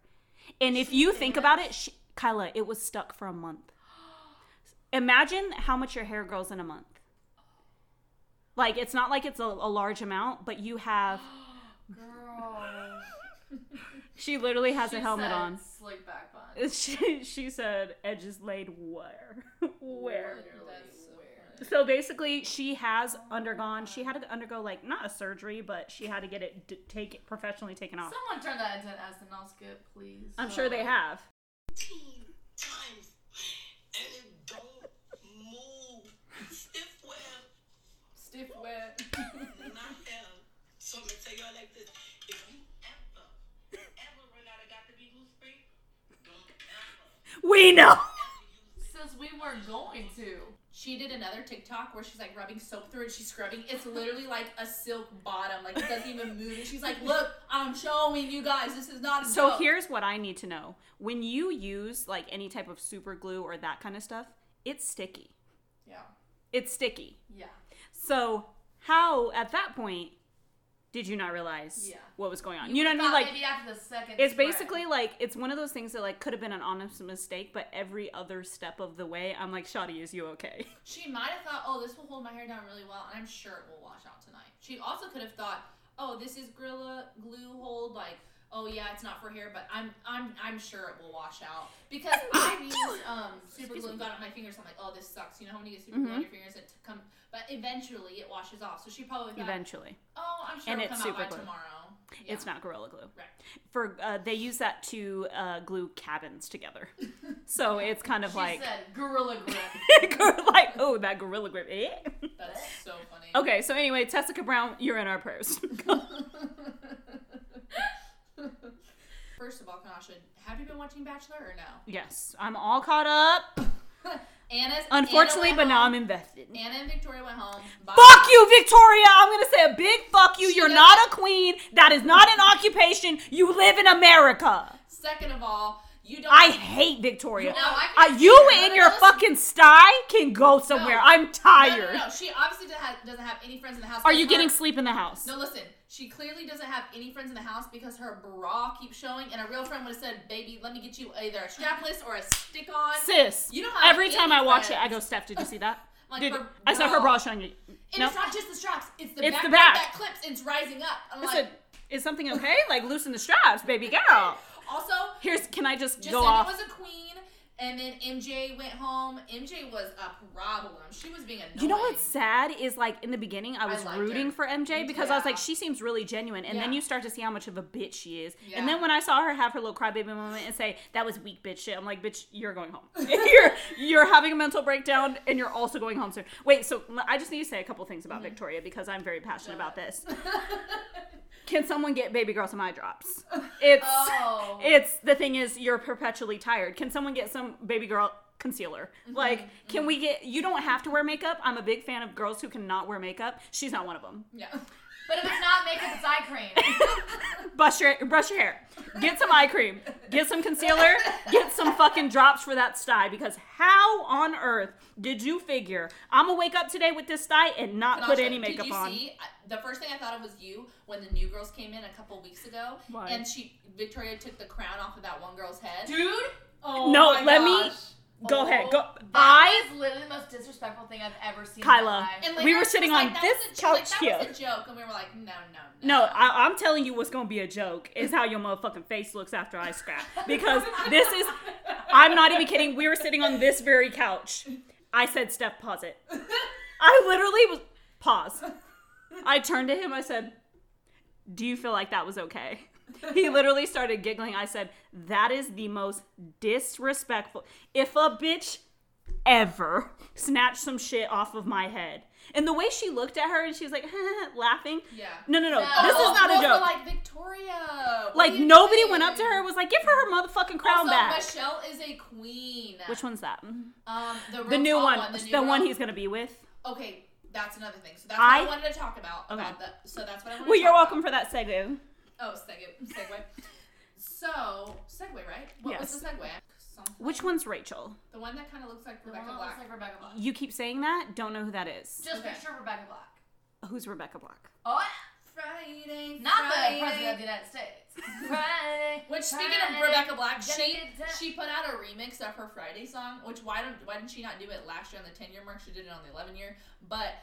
And if you think about it, she, Kyla, it was stuck for a month. Imagine how much your hair grows in a month. Like it's not like it's a, a large amount, but you have *gasps* Girl. she literally has She a helmet on. Slick back bun. *laughs* She she said edges laid where? *laughs* where? That's so basically, she has undergone. She had to undergo like not a surgery, but she had to get it d- take professionally taken off. Someone turn that into an SNL skit, please. I'm sure they have. times and it don't move. Stiff web, Stiff wet. not hell. So I'm gonna tell y'all like this. If you ever, ever run out of Got2b glue spray, don't ever, We know. ever. Since we weren't going to. She did another TikTok where she's like rubbing soap through it. She's scrubbing. It's literally like a silk bottom. Like it doesn't even move. And she's like, "Look, I'm showing you guys. This is not a So joke." here's what I need to know. When you use like any type of super glue or that kind of stuff, it's sticky. Yeah. It's sticky. Yeah. So how at that point did you not realize Yeah. what was going on? You, know what I mean? Like maybe after the second. it's spread. basically like it's one of those things that like could have been an honest mistake, but every other step of the way, I'm like, Shoddy, is you okay? *laughs* She might have thought, "Oh, this will hold my hair down really well," and I'm sure it will wash out tonight. She also could have thought, "Oh, this is Gorilla Glue hold like." Oh yeah, it's not for hair, but I'm I'm I'm sure it will wash out because *laughs* I've used um, *laughs* super glue and got it on my fingers. I'm like, oh, this sucks. You know how when you get super glue on your fingers, it come, but eventually it washes off. So she probably thought, Eventually. oh, I'm sure And it'll it's come out by super glue. tomorrow. Yeah. It's not Gorilla Glue. Right. For uh, they use that to uh, glue cabins together. So *laughs* it's kind of She like said gorilla grip. like oh that Gorilla Grip. Eh? That's so funny. Okay, so anyway, Tessica Brown, you're in our prayers. First of all, Kanasha, have you been watching Bachelor or no? yes, I'm all caught up. *laughs* Anna's Unfortunately, Anna but went now. I'm invested. Anna and Victoria went home. Fuck you, Victoria! I'm gonna say a big fuck you. You're not a queen. That is not an occupation. You live in America. Second of all, you don't. I hate Victoria. No, I Uh, you her. and no, your listen. fucking sty can go somewhere. No. I'm tired. no, no. She obviously doesn't have, doesn't have any friends in the house. Are you getting sleep in the house? No, listen. She clearly doesn't have any friends in the house because her bra keeps showing, and a real friend would have said, "Baby, let me get you either a strapless or a stick-on." Sis, You don't have every time I watch it, I go, Steph, did you see that? *laughs* Like Dude, her I saw her bra. showing you. And No. it's not just the straps; it's the It's back the back. that clips. And it's rising up. I'm Listen, like, is something okay? Like loosen the straps, baby girl. *laughs* also, Here's, can I just Jessenia go off? was a queen, and then MJ went home. MJ was a problem. She was being annoying. You know what's sad is like in the beginning I was liked rooting her. for MJ because I was like she seems really genuine and then you start to see how much of a bitch she is Yeah. and then when I saw her have her little crybaby moment and say that was weak bitch shit I'm like bitch you're going home *laughs* you're you're having a mental breakdown and you're also going home soon wait so I just need to say a couple things Mm-hmm. about Victoria because I'm very passionate about this *laughs* can someone get baby girl some eye drops *laughs* it's Oh. it's the thing is you're perpetually tired can someone get some baby girl concealer Mm-hmm. like can we get you don't have to wear makeup i'm a big fan of girls who cannot wear makeup she's not one of them Yeah. But if it's not makeup, it's eye cream. *laughs* brush your brush your hair get some eye cream get some concealer get some fucking drops for that sty because how on earth did you figure i'm gonna wake up today with this sty and not put Kanasha, any makeup did you on See, uh, the first thing I thought of was you when the new girls came in a couple weeks ago, Why? and she Victoria took the crown off of that one girl's head. Dude, Oh No, my let me- gosh. Go Oh. ahead go that i was literally the most disrespectful thing I've ever seen. Kyla. In my life. And We were sitting on like, that this couch like, that here. was a joke, and we were like, no, no, No, I, I'm telling you what's gonna be a joke is how your motherfucking face looks after I scrap. Because this is, I'm not even kidding. We were sitting on this very couch. I said, Steph, pause it. I literally was, pause. I turned to him, I said, Do you feel like that was okay? He literally started giggling. I said, That is the most disrespectful. If a bitch ever snatched some shit off of my head. And the way she looked at her and she was like *laughs* laughing. Yeah. No, no, no. No. This is not a joke. Like Victoria. Like nobody doing? went up to her and was like, "Give her her motherfucking crown also, back." Michelle is a queen. Which one's that? Um, the, The new tall one. the, The, new one he's gonna be with. Okay, that's another thing. So that's I- what I wanted to talk about. Okay. About that. So that's what I wanted. To. Well, you're welcome About. for that segue. Oh, segue. Segue. so segue, right? What Yes. was the segue? Something. Which one's Rachel? The one that kind of looks like Rebecca that Black. looks like Rebecca Black. You keep saying that. Don't know who that is. Just Okay. picture Rebecca Black. Who's Rebecca Black? Oh, Friday, not Friday. the president of the United States. *laughs* Friday. Which speaking of Rebecca Black, she she put out a remix of her Friday song. Which why don't why didn't she not do it last year on the ten year mark? She did it on the eleven year. But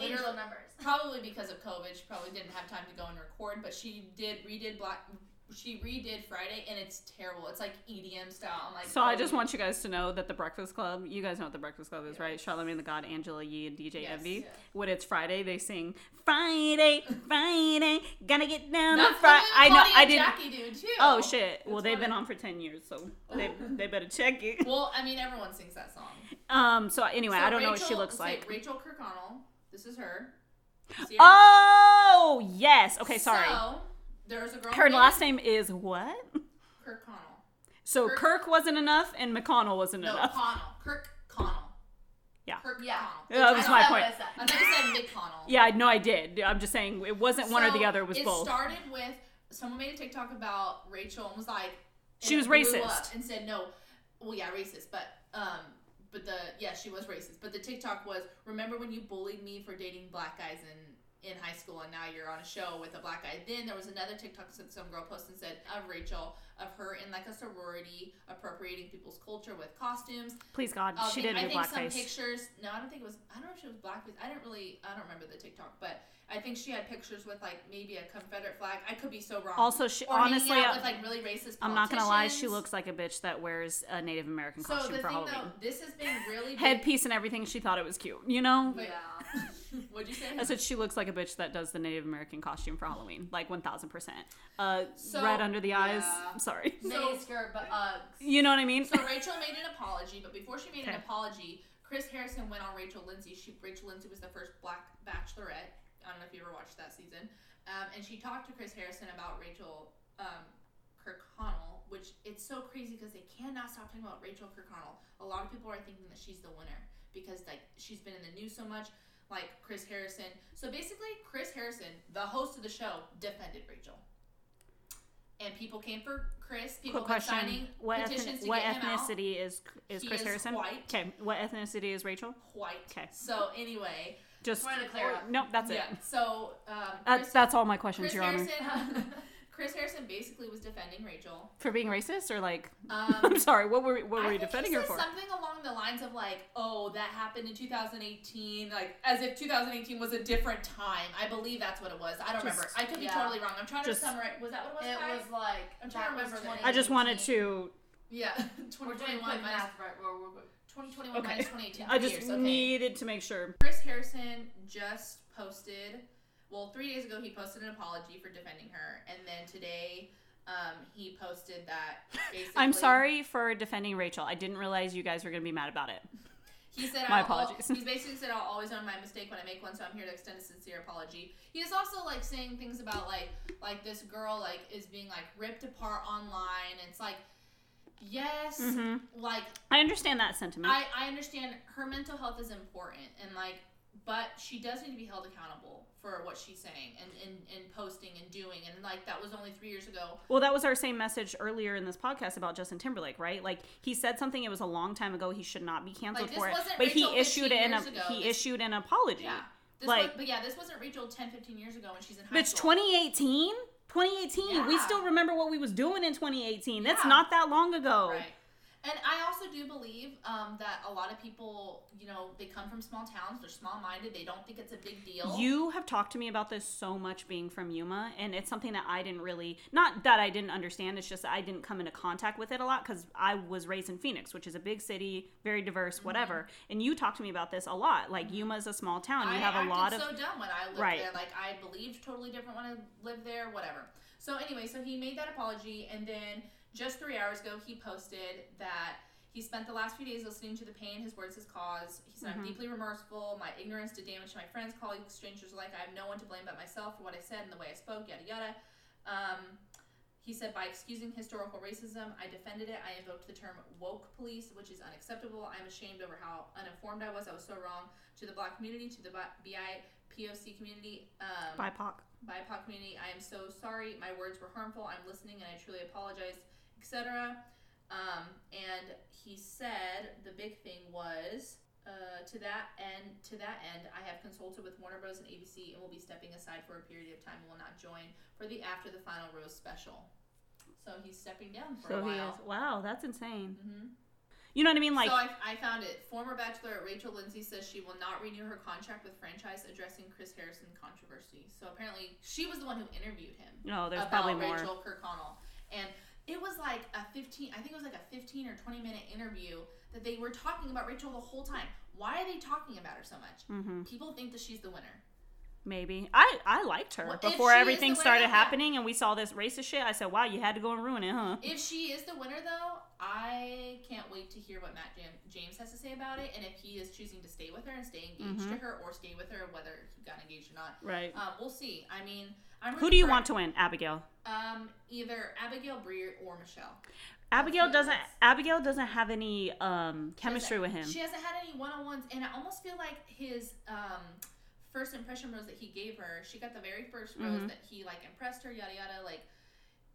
Angel numbers. *laughs* probably because of COVID, she probably didn't have time to go and record. But she did redid Black. She redid Friday, and it's terrible. It's like EDM style. I'm like, So I oh, just want you guys to know that the Breakfast Club, you guys know what the Breakfast Club is, right? Charlamagne the God, Angela Yee, and DJ Yes, Envy. yeah. When it's Friday, they sing Friday, Friday, gotta get down on That's Friday. I know, Claudia I and didn't. Jackie do too. Oh shit! Well, That's they've funny. been on for ten years, so they they better check it. Well, I mean, everyone sings that song. Um. So anyway, So I don't know what she Rachel- looks say like. Rachel Kirkconnell. This is her. Her? Oh yes. Okay, sorry. So, there's a girl. Her named last name is what? Kirk Connell. So Kirk- Kirk wasn't enough, and McConnell wasn't No, enough. Connell. Kirk Connell. Yeah. Kirk Yeah. Connell. Yeah, that was my point. I thought you said McConnell. Yeah, no, I did. I'm just saying it wasn't one or the other. It was it both. started with someone made a TikTok about Rachel and was like, She was racist. And said no, well yeah, racist, but um, but the yeah she was racist. But the TikTok was remember when you bullied me for dating black guys in in high school and now you're on a show with a black guy. Then there was another TikTok that some girl posted and said of Rachel of her in like a sorority appropriating people's culture with costumes. Please God, Oh, she I think, did I think some blackface. pictures. No, I don't think it was. I don't know if she was blackface. I didn't really. I don't remember the TikTok, but I think she had pictures with like maybe a Confederate flag. I could be so wrong. Also, she or honestly, out uh, with like really racist. I'm not gonna lie, she looks like a bitch that wears a Native American So costume the for thing Halloween. though, this has been really big. Headpiece and everything. She thought it was cute. You know. Wait. Yeah. *laughs* *laughs* What'd you say? I said she looks like a bitch that does the Native American costume for Halloween, like 1000%. Uh, So- red under the eyes. yeah. I'm sorry. Mini skirt, but Uggs. You know what I mean? So Rachel made an apology, but before she made an Okay. apology, Chris Harrison went on Rachel Lindsay. She Rachel Lindsay was the first black bachelorette. I don't know if you ever watched that season. Um, and she talked to Chris Harrison about Rachel um, Kirkconnell, which it's so crazy because they cannot stop talking about Rachel Kirkconnell. A lot of people are thinking that she's the winner because like she's been in the news so much. Like Chris Harrison. So basically, Chris Harrison, the host of the show, defended Rachel. And people came for Chris. People Quick were signing question: What, petitions ethni- what get him out. ethnicity is is He Chris is Harrison? white. Okay, what ethnicity is Rachel? white. Okay. So anyway, Just Wanted to clear or- up. no, that's it. So um, That's Chris, that's all my questions, Chris Your Honor. Harrison. *laughs* Chris Harrison basically was defending Rachel. For being racist or like, *laughs* Um, I'm sorry, what were we, what were we think defending he her for? Something along the lines of like, "Oh, that happened in 2018," like as if 2018 was a different time. I believe that's what it was. I don't Just- remember. I could be yeah. totally wrong. I'm trying Just- to summarize. Was that what it was? It Kai? was like I'm trying to remember the- I just wanted to. yeah, *laughs* We're doing 2021 minus math, right? We're, we're, we're, 2021 Okay. minus 2018. I just years. Okay. needed to make sure. Chris Harrison just posted, well, three days ago, he posted an apology for defending her. And then today, um, he posted that *laughs* basically. I'm sorry for defending Rachel. I didn't realize you guys were gonna be mad about it. He said, My apologies. He's basically said, I'll always own my mistake when I make one, so I'm here to extend a sincere apology. He is also like saying things about like, like this girl like is being like ripped apart online. It's like, yes, Mhm. like I understand that sentiment. I, I understand her mental health is important and like but she does need to be held accountable for what she's saying and, and, and posting and doing and like that was only three years ago Well, that was our same message earlier in this podcast about Justin Timberlake, right? Like he said something. It was a long time ago. He should not be canceled Like, for it. But Rachel he issued 15 an ago. he This- issued an apology. yeah this Like- was, but yeah this wasn't rachel 10 15 years ago when she's in high school 2018. 2018. We still remember what we was doing in 2018. That's Yeah. not that long ago. right and i also do believe um, that a lot of people you know they come from small towns they're small minded they don't think it's a big deal You have talked to me about this so much being from Yuma, and it's something that I didn't really, not that I didn't understand, it's just I didn't come into contact with it a lot because I was raised in Phoenix, which is a big city, very diverse, Mm-hmm. whatever. And you talked to me about this a lot. Like, Yuma is a small town. You I have a lot of. so dumb when I lived Right. there. Like I believed totally different when I lived there. Whatever. So anyway, so he made that apology, and then just three hours ago, he posted that he spent the last few days listening to the pain his words has caused. He said, Mm-hmm. "I'm deeply remorseful. My ignorance did damage to my friends, colleagues, strangers alike. I have no one to blame but myself for what I said and the way I spoke. Yada yada." Um, he said, by excusing historical racism, I defended it. I invoked the term woke police, which is unacceptable. I'm ashamed over how uninformed I was. I was so wrong to the black community, to the BI POC community, um, BIPOC. BIPOC community. I am so sorry. My words were harmful. I'm listening and I truly apologize, etc. Um, and he said the big thing was uh, to that end. To that end, I have consulted with Warner Bros. and ABC and will be stepping aside for a period of time and will not join for the after the final rose special. So he's stepping down for So a he while. is. Wow, that's insane. Mhm. You know what I mean? Like, so I, I found it. Former Bachelor Rachel Lindsay says she will not renew her contract with franchise addressing Chris Harrison controversy. So apparently she was the one who interviewed him no, there's about probably more. Rachel Kirkconnell. And it was like a 15, I think it was like a 15 or 20 minute interview that they were talking about Rachel the whole time. Why are they talking about her so much? hmm People think that she's the winner. Maybe. I I liked her Well, before everything winner, started yeah. happening and we saw this racist shit. I said, "Wow, you had to go and ruin it, huh?" If she is the winner, though, I can't wait to hear what Matt Jam- James has to say about it, and if he is choosing to stay with her and stay engaged Mm-hmm. to her, or stay with her, whether he got engaged or not. Right. Um, we'll see. I mean, I'm Who do you for- want to win, Abigail? Um, either Abigail Breer or Michelle. Abigail doesn't. Abigail doesn't have any um chemistry with him. She hasn't had any one on ones, and I almost feel like his um, first impression rose that he gave her. She got the very first rose Mhm. that he like impressed her, yada yada. Like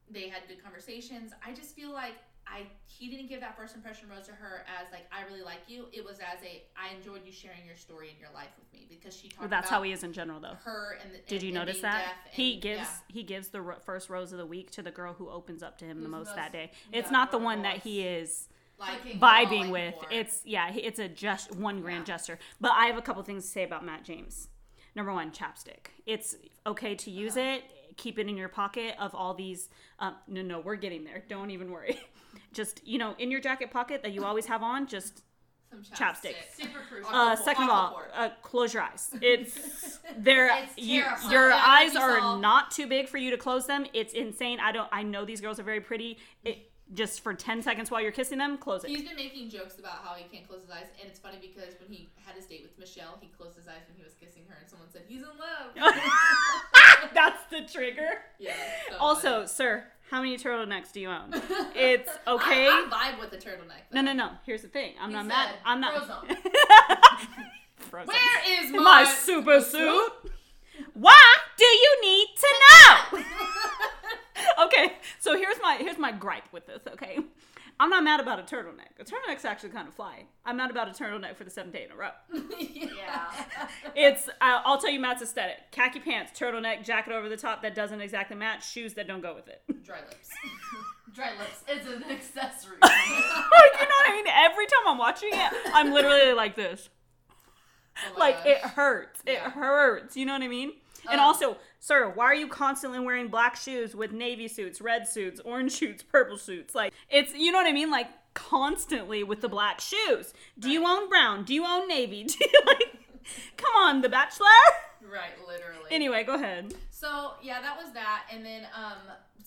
they had good conversations. I just feel like I he didn't give that first impression rose to her as like I really like you. It was as a I enjoyed you sharing your story and your life with me because she talked. About. That's how he is in general, though. her and the, Did and- you and notice that deaf he and- gives yeah. he gives the first rose of the week to the girl who opens up to him the most most- that day? yeah, It's not the one that he is like vibing with. for. It's yeah, it's a just one grand Yeah. gesture. But I have a couple things to say about Matt James. Number one, chapstick. It's okay to use Uh-huh. it. Keep it in your pocket of all these. Um, no, no, we're getting there. Don't even worry. *laughs* Just you know, in your jacket pocket that you always have on. Just some chapstick. Super crucial. uh, second of all, uh, close your eyes. It's *laughs* there. You, your Yeah, eyes you are saw- not too big for you to close them. It's insane. I don't. I know these girls are very pretty. It, just for ten seconds while you're kissing them, close it. He's been making jokes about how he can't close his eyes, and it's funny because when he had his date with Michelle, he closed his eyes when he was kissing her, and someone said he's in love. *laughs* That's the trigger. yeah. so Also, funny. sir, how many turtlenecks do you own? *laughs* It's okay. I, I vibe with the turtleneck. No, though. no, no. Here's the thing. I'm He not mad. I'm not. "Frozone." *laughs* Frozen. Where is my, my super suit? Why do you need to *laughs* know? okay, so here's my here's my gripe with this. Okay, I'm not mad about a turtleneck. A turtleneck's actually kind of fly. I'm not about a turtleneck for the seventh day in a row. *laughs* Yeah. It's I'll tell you Matt's aesthetic: khaki pants, turtleneck, jacket over the top that doesn't exactly match, shoes that don't go with it. Dry lips. *laughs* Dry lips. It's an accessory. *laughs* like you know what I mean? Every time I'm watching it, I'm literally like this. Like it hurts. It Yeah. hurts. You know what I mean? And Um, also, sir, why are you constantly wearing black shoes with navy suits, red suits, orange *laughs* suits, purple suits? Like it's you know what I mean? Like constantly with the black shoes. Do you own brown? Do you own navy? *laughs* Do you like Come on, The Bachelor? Right, literally. Anyway, go ahead. So yeah, that was that, and then um,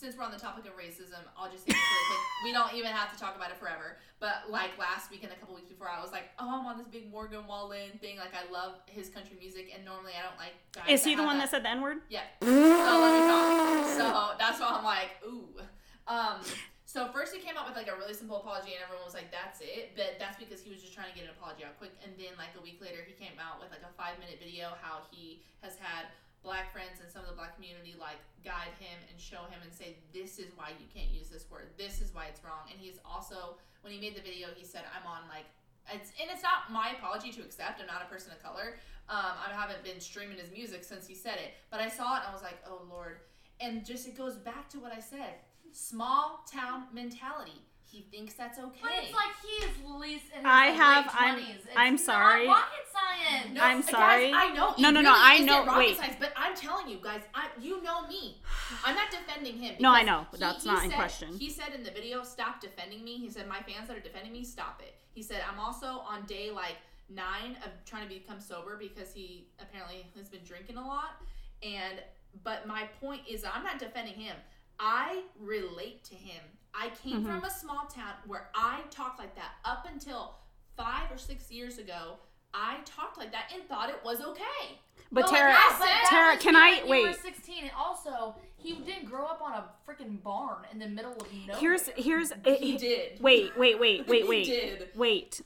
since we're on the topic of racism, I'll just say this really quick. We don't even have to talk about it forever. But like last week and a couple weeks before, I was like, oh, I'm on this big Morgan Wallen thing. Like I love his country music, and normally I don't like. Guys Is he the one that said the N word? Yeah. So let me talk. So that's why I'm like, ooh. Um. So first he came out with like a really simple apology, and everyone was like, "That's it." But that's because he was just trying to get an apology out quick. And then like a week later, he came out with like a five minute video how he has had black friends and some of the black community like guide him and show him and say, "This is why you can't use this word. This is why it's wrong." And he's also when he made the video, he said, "I'm on like." It's, and it's not my apology to accept. I'm not a person of color. Um, I haven't been streaming his music since he said it. But I saw it and I was like, oh Lord. And just it goes back to what I said small town mentality. He thinks that's okay. But it's like he is least in his I late have- I'm- 20s. It's I'm not sorry. rocket science. No, I'm guys, sorry. I know. No, it no, no, I isn't know- Rocket wait. Science, but I'm telling you guys, I you know me. I'm not defending him. No, I know, but that's not in said- question. He said in the video, "Stop defending me." He said, "My fans that are defending me, stop it." He said, "I'm also on day like nine of trying to become sober because he apparently has been drinking a lot." And but my point is, I'm not defending him. I relate to him. I came Mm-hmm. from a small town where I talked like that up until five or six years ago. I talked like that and thought it was okay. But like Tara, I said- that Tara, can I wait? 16, and also he didn't grow up on a freaking barn in the middle of nowhere. Here's here's He did. Wait, wait, wait, wait, wait. *laughs* He wait. did. Wait.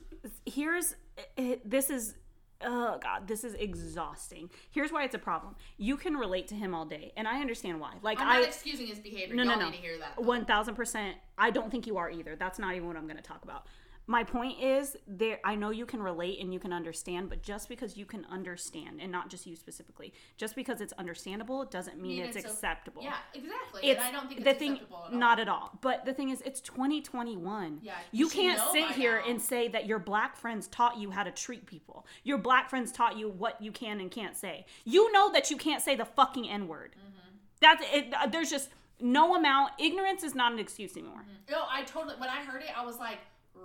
Here's eh, this is oh god, this is exhausting. Here's why it's a problem. You can relate to him all day, and I understand why. Like I'm I not excusing his behavior. no, no, Y'all no. need to hear that. One thousand percent. I don't think you are either. That's not even what I'm going to talk about. My point is, there. I know you can relate and you can understand, but just because you can understand, and not just you specifically, just because it's understandable doesn't mean Mean it's, it's acceptable. Yeah, exactly. It's and I don't think the it's thing, acceptable at all. not at all. But the thing is, it's 2021. Yeah, you you can't sit here now. and say that your black friends taught you how to treat people. Your black friends taught you what you can and can't say. You know that you can't say the fucking n word. Mm-hmm. That's it. There's just no amount. Ignorance is not an excuse anymore. No, I totally. When I heard it, I was like,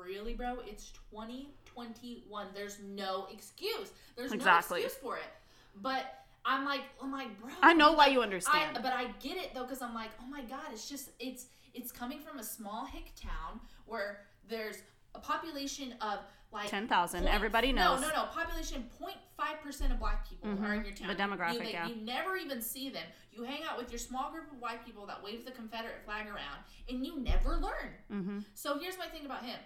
"Really, bro? It's 2021. There's no excuse. There's Exactly. no excuse for it." But I'm like, I'm like, bro. I know why you I, understand. but I get it though, because I'm like, oh my god, it's just it's it's coming from a small hick town where there's a population of like 10,000. Everybody knows. No, no, no. Population 0.5 percent of black people are in your town. The demographic, you, yeah. You never even see them. You hang out with your small group of white people that wave the Confederate flag around, and you never learn. Mm-hmm. So here's my thing about him.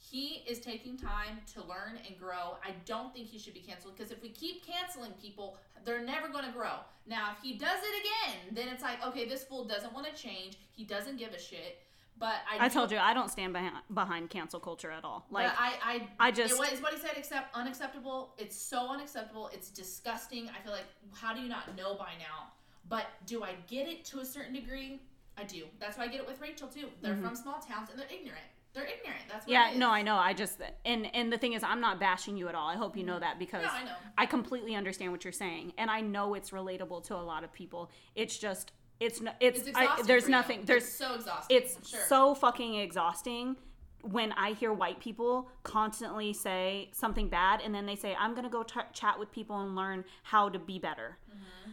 He is taking time to learn and grow. I don't think he should be canceled because if we keep canceling people, they're never going to grow. Now, if he does it again, then it's like, okay, this fool doesn't want to change. He doesn't give a shit. But I, I do- told you I don't stand behind behind cancel culture at all. Like I, I, I just- it was what he said. Except unacceptable. It's so unacceptable. It's disgusting. I feel like how do you not know by now? But do I get it to a certain degree? I do. That's why I get it with Rachel too. They're mm-hmm. from small towns and they're ignorant. They're ignorant. That's what Mm-hmm. yeah, no, I know. I just and and the thing is, I'm not bashing you at all. I hope you know that because No, I know. I completely understand what you're saying, and I know it's relatable to a lot of people. It's just it's no, it's, It's I, there's for you. nothing there's it's so exhausting. it's sure. so fucking exhausting when I hear white people constantly say something bad and then they say, I'm going to go t- chat with people and learn how to be better. Mm-hmm.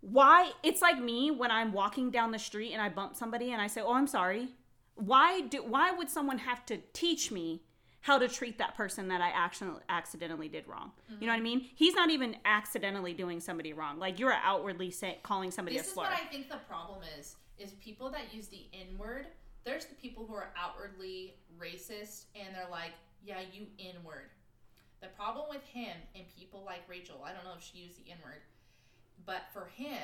Why? It's like me when I'm walking down the street and I bump somebody and I say, Oh, I'm sorry. Why do why would someone have to teach me how to treat that person that I accidentally accidentally did wrong? You know what I mean? He's not even accidentally doing somebody wrong. Like you're outwardly say, calling somebody this a is what I think the problem is. Is people that use the N word. There's the people who are outwardly racist and they're like, yeah, you N word. The problem with him and people like Rachel, I don't know if she used the N word, but for him,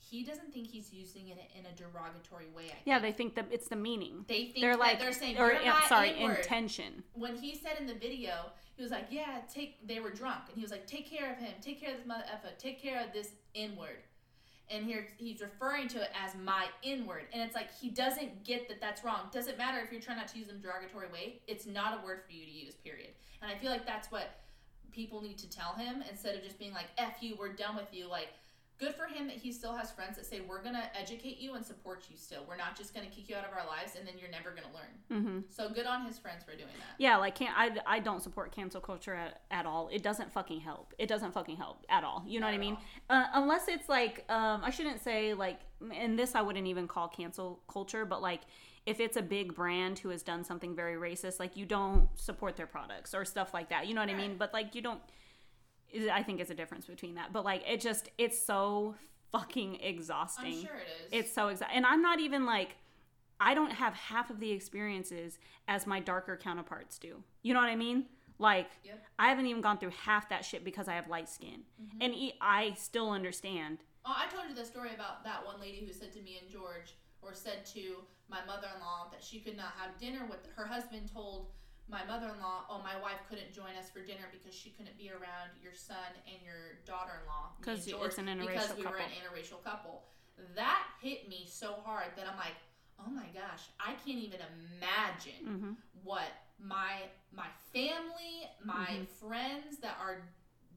he doesn't think he's using it in a derogatory way. I think. yeah, they think that it's the meaning. They think they're like they're saying, or "You're yeah, sorry N-word." intention when he said in the video, he was like, "Yeah, take." They were drunk, and he was like, "Take care of him. Take care of this mother effer. Take care of this N word." And here he's referring to it as my N word, and it's like he doesn't get that that's wrong. Doesn't matter if you're trying not to use them derogatory way. It's not a word for you to use. Period. And I feel like that's what people need to tell him instead of just being like, "F you, we're done with you." Like. Good for him that he still has friends that say we're gonna educate you and support you still. We're not just gonna kick you out of our lives and then you're never gonna learn. hmm So good on his friends for doing that. yeah like can't I, I don't support cancel culture at, at all. It doesn't fucking help. It doesn't fucking help at all. You know Not what i mean? uh, unless it's like um i shouldn't say like and this i wouldn't even call cancel culture but like if it's a big brand who has done something very racist like you don't support their products or stuff like that. You know what i mean? But like you don't i think it's a difference between that but like it just it's so fucking exhausting I'm sure it is. it's so exciting. And I'm not even like, I don't have half of the experiences as my darker counterparts do. You know what I mean? Like, Yep. I haven't even gone through half that shit because I have light skin. Mm-hmm. And e- I still understand. Oh, I told you the story about that one lady who said to me and George, or said to my mother-in-law that she could not have dinner with her husband. Told my mother-in-law, "Oh, my wife couldn't join us for dinner because she couldn't be around your son and your daughter-in-law." me 'Cause and it's an because interracial we were an interracial couple. That hit me so hard that I'm like, "Oh my gosh, I can't even imagine hmm what my my family, my Mm-hmm. friends that are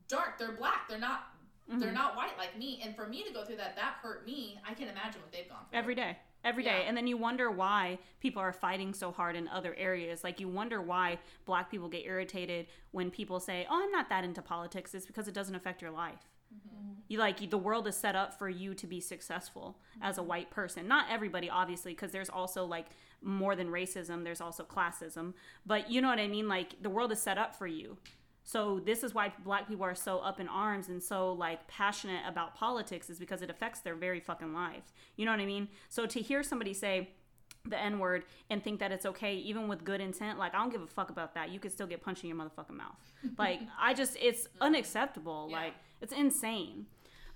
dark, they're black, they're not they're Mm-hmm. not white like me. And for me to go through that, that hurt me. I can imagine what they've gone through. Every day. Every day. Yeah. And then you wonder why people are fighting so hard in other areas. Like, you wonder why black people get irritated when people say, Oh, I'm not that into politics. It's because it doesn't affect your life. Mm-hmm. You like the world is set up for you to be successful as a mm-hmm. white person. Not everybody, obviously, because there's also like more than racism, there's also classism. But you know what I mean? Like the world is set up for you. So this is why black people are so up in arms and so like passionate about politics is because it affects their very fucking lives. You know what I mean? So to hear somebody say the N word and think that it's okay, even with good intent, like I don't give a fuck about that. You could still get punched in your motherfucking mouth. Like *laughs* I just, it's unacceptable. Yeah. Like it's insane.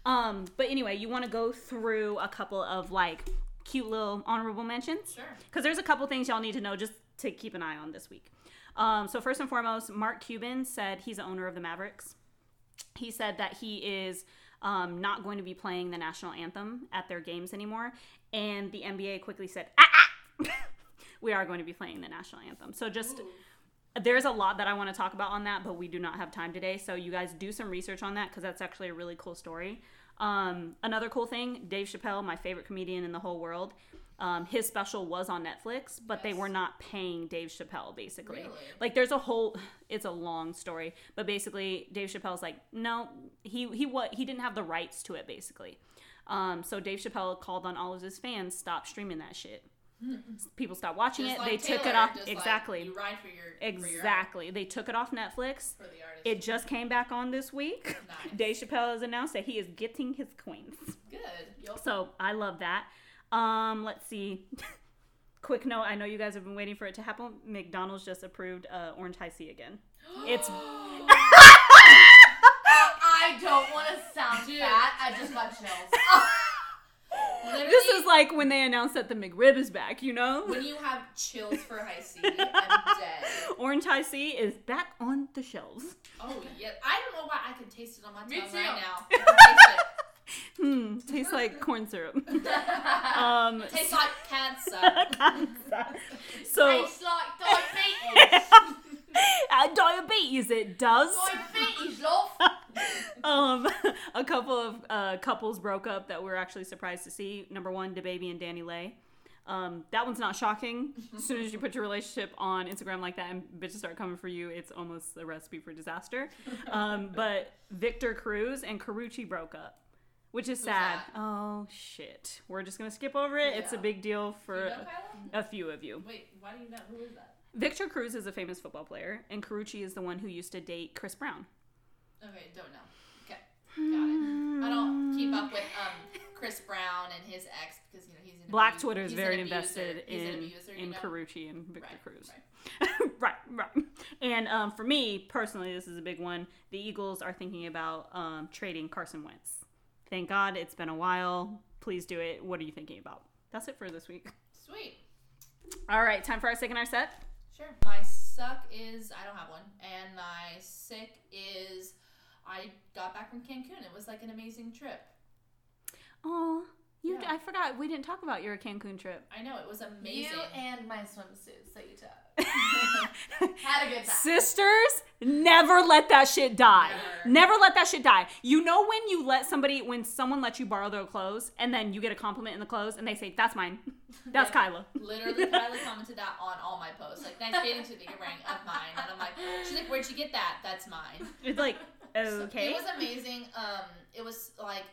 Um, but anyway, you want to go through a couple of like cute little honorable mentions? Sure. Because there's a couple things y'all need to know just to keep an eye on this week. Um, so first and foremost, Mark Cuban said he's the owner of the Mavericks. He said that he is um, not going to be playing the national anthem at their games anymore, and the NBA quickly said, ah, ah! *laughs* "We are going to be playing the national anthem." So just there's a lot that I want to talk about on that, but we do not have time today. So you guys do some research on that because that's actually a really cool story. Um, another cool thing, Dave Chappelle, my favorite comedian in the whole world, um, his special was on Netflix, but they were not paying Dave Chappelle basically. Really? Like there's a whole, *sighs* it's a long story, but basically Dave Chappelle's like, no, he he what he didn't have the rights to it basically. Um, so Dave Chappelle called on all of his fans, stop streaming that shit. People stopped watching Just it. like they took it off. like, exactly. you ride for your exactly. They took it off Netflix. for the artist. It just came back on this week. *laughs* Nice. Dave Chappelle has announced that he is getting his coins. good. Yup. So I love that. Um, let's see. *laughs* Quick note: I know you guys have been waiting for it to happen. McDonald's just approved uh, orange Hi-C again. It's *gasps* I don't want to sound Dude. fat. I just got chills. Literally, *laughs* this is like when they announced that the McRib is back. You know, when you have chills for Hi-C. I'm *laughs* dead. orange Hi-C is back on the shelves. Oh yeah, I don't know why I can taste it on my Me tongue too. right now. I can taste Hmm, tastes like corn syrup. *laughs* Um, Tastes like *laughs* cancer. so Tastes like diabetes. *laughs* uh, diabetes, it does. diabetes, love. um, a couple of uh, couples broke up that we're actually surprised to see. Number one, DaBaby and DaniLeigh. Um, that one's not shocking. As soon as you put your relationship on Instagram like that and bitches start coming for you, it's almost a recipe for disaster. Um, but Victor Cruz and Karrueche broke up, which is sad. that? Oh shit, we're just gonna skip over it. It's a Yeah. big deal for You know a few of you. Wait, why do you know? Who is that? Victor Cruz is a famous football player, and Karrueche is the one who used to date Chris Brown. Okay, don't know. Okay, got it. I don't keep up with um Chris Brown and his ex because you know he's an Black abu- Twitter is he's an very abuser. invested He's an in abuser, you in know? Karrueche and Victor Right, Cruz. right. *laughs* right, right. And um, for me personally, this is a big one. The Eagles are thinking about um, trading Carson Wentz. Thank God it's been a while. Please do it. What are you thinking about? That's it for this week. Sweet. All right, time for our second our set. Sure. My suck is I don't have one, and my sick is I got back from Cancun. It was like an amazing trip. Oh, you! Yeah. I forgot we didn't talk about your Cancun trip. I know it was amazing. You and my swimsuits that you took. Had a good time. Sisters, never let that shit die. Never. Never let that shit die. You know when you let somebody, when someone lets you borrow their clothes, and then you get a compliment in the clothes, and they say, "That's mine." *laughs* That's Kyla. Literally, *laughs* Kyla commented that on all my posts. Like, nice bathing suit that you're wearing of mine. And I'm like, she's like, where'd you get that? That's mine. It's like, So okay. It was amazing. Um, it was like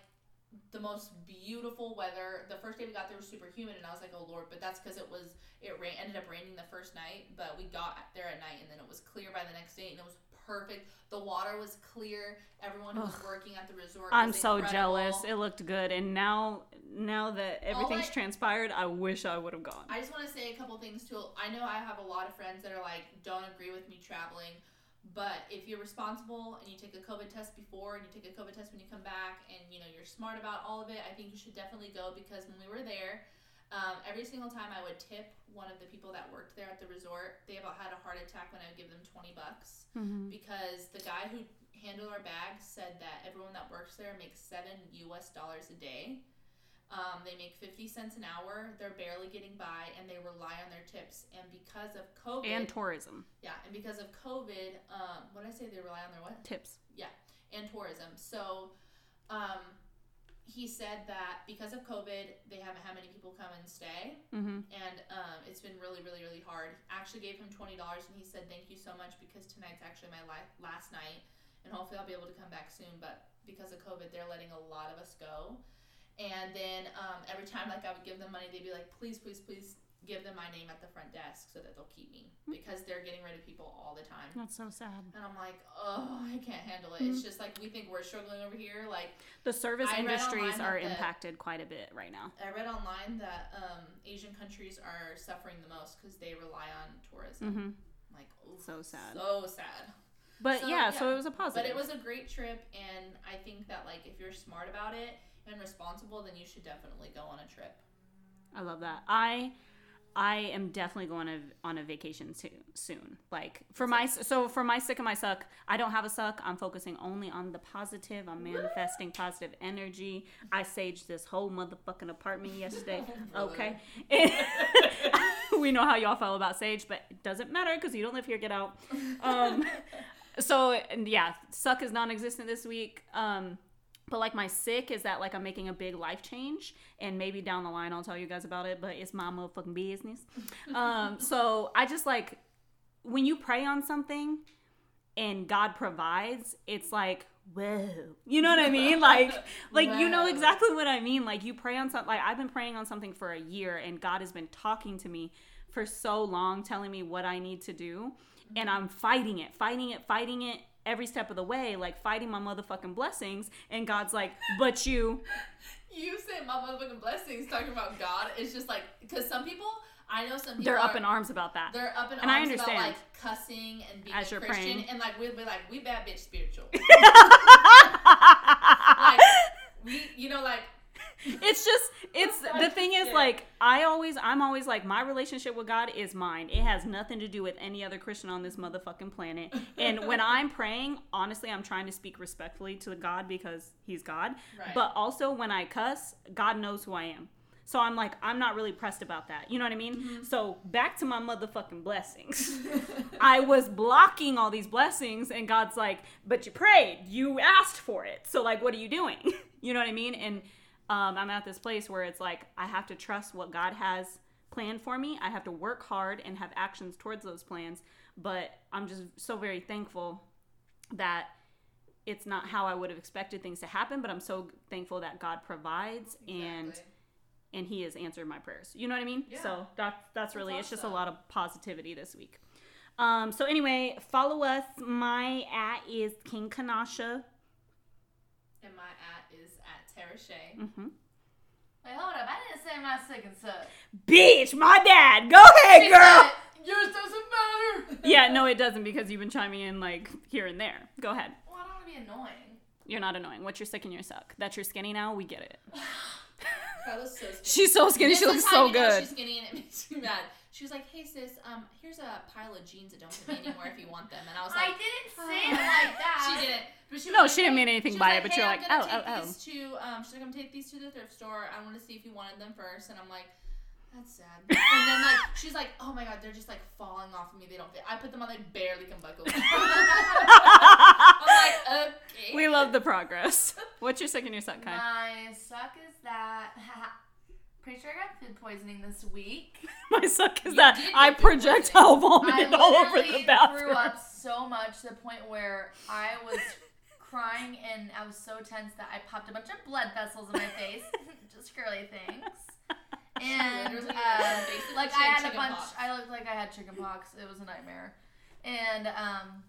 the most beautiful weather. The first day we got there was super humid, and I was like, "Oh Lord!" But that's because it was it rain ended up raining the first night, but we got there at night, and then it was clear by the next day, and it was perfect. The water was clear. Everyone who was working at the resort. I'm so incredible. jealous. It looked good, and now, now that everything's I- transpired, I wish I would have gone. I just want to say a couple things too. I know I have a lot of friends that are like, don't agree with me traveling, but if you're responsible and you take a COVID test before and you take a COVID test when you come back and you know you're smart about all of it, I think you should definitely go because when we were there, um, every single time I would tip one of the people that worked there at the resort, they about had a heart attack when I would give them 20 bucks Mhm. because the guy who handled our bags said that everyone that works there makes seven US dollars a day. Um, they make 50 cents an hour. They're barely getting by and they rely on their tips. And because of COVID, And tourism yeah, and because of COVID, um, what did I say? They rely on their what? tips. Yeah. And tourism. So, um, he said that because of COVID, they haven't had many people come and stay, hmm and um, it's been really, really, really hard. Actually, gave him twenty dollars, and he said thank you so much because tonight's actually my li- last night, and hopefully I'll be able to come back soon. But because of COVID, they're letting a lot of us go. And then um, every time, like I would give them money, they'd be like, "Please, please, please give them my name at the front desk so that they'll keep me because they're getting rid of people all the time." That's so sad. And I'm like, oh, I can't handle it. It's just like we think we're struggling over here. Like The service I industries are the- impacted quite a bit right now. I read online that um, Asian countries are suffering the most because they rely on tourism. hmm Like, oof, So sad. so sad. But So, yeah, so it was a positive. But it was a great trip, and I think that like if you're smart about it and responsible, then you should definitely go on a trip. I love that. I I am definitely going to, on a vacation soon. Soon, like for my so for my sick and my suck, I don't have a suck. I'm focusing only on the positive. I'm manifesting positive energy. I saged this whole motherfucking apartment yesterday. *laughs* okay, *laughs* we know how y'all feel about sage, but it doesn't matter because you don't live here. Get out. *laughs* Um, so yeah, suck is non-existent this week. Um, but like my sick is that like I'm making a big life change, and maybe down the line I'll tell you guys about it. But it's my motherfucking business. *laughs* um, so I just like when you pray on something and God provides, it's like whoa. You know what I mean? Like, *laughs* like you know exactly what I mean. Like you pray on something. Like I've been praying on something for a year, and God has been talking to me for so long, telling me what I need to do, and I'm fighting it, fighting it, fighting it. Every step of the way, like fighting my motherfucking blessings, and God's like, "But you, *laughs* You say my motherfucking blessings talking about God. It's just like because some people I know some people they're up are- in arms about that." They're up in And I understand. about like cussing and being As a Christian, praying. and like we'd be like we bad bitch spiritual. *laughs* like we, you know, like *laughs* it's just it's the thing is like i always i'm always like my relationship with god is mine it has nothing to do with any other christian on this motherfucking planet and when *laughs* i'm praying honestly i'm trying to speak respectfully to god because he's god Right. but also when i cuss god knows who i am so i'm like i'm not really pressed about that you know what i mean Mm-hmm. so back to my motherfucking blessings *laughs* I was blocking all these blessings, and God's like, "But you prayed, you asked for it. So like, what are you doing? you know what I mean?" And um, I'm at this place where it's like I have to trust what God has planned for me. I have to work hard and have actions towards those plans. But I'm just so very thankful that it's not how I would have expected things to happen. But I'm so thankful that God provides and Exactly. and he has answered my prayers. You know what I mean? Yeah. So that that's really it's just a lot of positivity this week. Um, so anyway, follow us. My at is King Kanasha. and my at Tara Shay. hmm Wait, hold up. I didn't say my second sub. Bitch, my bad. Go ahead, She girl. said, Yours doesn't matter. *laughs* yeah, no, it doesn't because you've been chiming in like here and there. Go ahead. Well, I don't want to be annoying. You're not annoying. What's your sick and your suck? That you're skinny now. We get it. *laughs* Kyla's so. *laughs* She's so skinny. This She looks so good. She's skinny and it makes me mad. She was like, "Hey sis, um, here's a pile of jeans that don't fit me anymore if you want them." And I was like, I didn't say it like that. She didn't. But she was No, like, she didn't mean anything by was it, but hey, you're I'm like, gonna oh, take oh, these To, um, she's like, I'm gonna take these to the thrift store. I want to see if you wanted them first. And I'm like, that's sad. *laughs* and then like, she's like, oh my god, they're just like falling off of me. They don't fit. I put them on, they barely can buckle. *laughs* I'm like, *laughs* okay. We love the progress. What's your second and your suck, Kai? My suck is that. Pretty sure I got food poisoning this week. *laughs* My suck is You that I food projectile I vomited all over the bathroom. I threw up so much to the point where I was crying and I was so tense that I popped a bunch of blood vessels in my face. *laughs* Just girly things. *laughs* And uh, like, basically like she I had had a chicken bunch. pox. I looked like I had chicken pox. It was a nightmare. And um,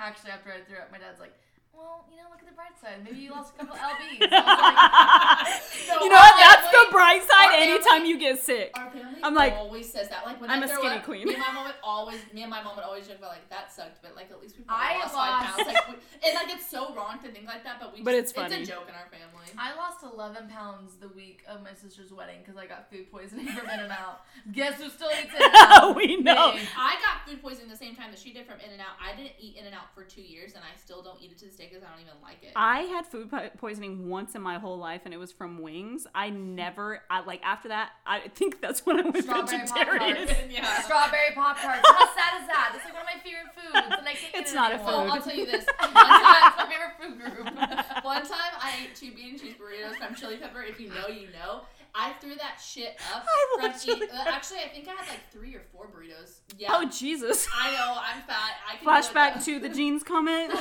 actually, after I threw up, my dad's like, "Well, you know, look at the bright side. Maybe you lost a couple lbs." *laughs* Like, No, you know our what? That's the bright side anytime family- you get sick. Our family I'm like, always says that. Like when I'm I a throw skinny up, queen. Me and my mom would always, me and my mom would always joke about like that sucked, but like at least we I probably lost, five pounds. Like, we, and like it's so wrong to think like that, but we. But just, it's funny. It's a joke in our family. I lost 11 pounds the week of my sister's wedding because I got food poisoning from In-N-Out. Guess who still eats In-N-Out? *laughs* we know. Me. I got food poisoning the same time that she did from In-N-Out. I didn't eat In-N-Out for two years, and I still don't eat it to this day because I don't even like it. I had food poisoning once in my whole life, and it was from wings. I never, I like after that. I think that's when I went Strawberry vegetarian. Pop-Tarts. *laughs* yeah. Strawberry Pop Tarts. How sad is that? That's like one of my favorite foods, and I can't It's get it not a anymore. Well, food. I'll tell you this. One time, my favorite food group. *laughs* One time I ate two bean and cheese burritos from Chili Pepper. If you know, you know. I threw that shit up. I from love Chili eat- uh, Actually, I think I had like three or four burritos. Yeah. Oh Jesus! I know. I'm fat. I can do Flashback to the jeans comment. *laughs*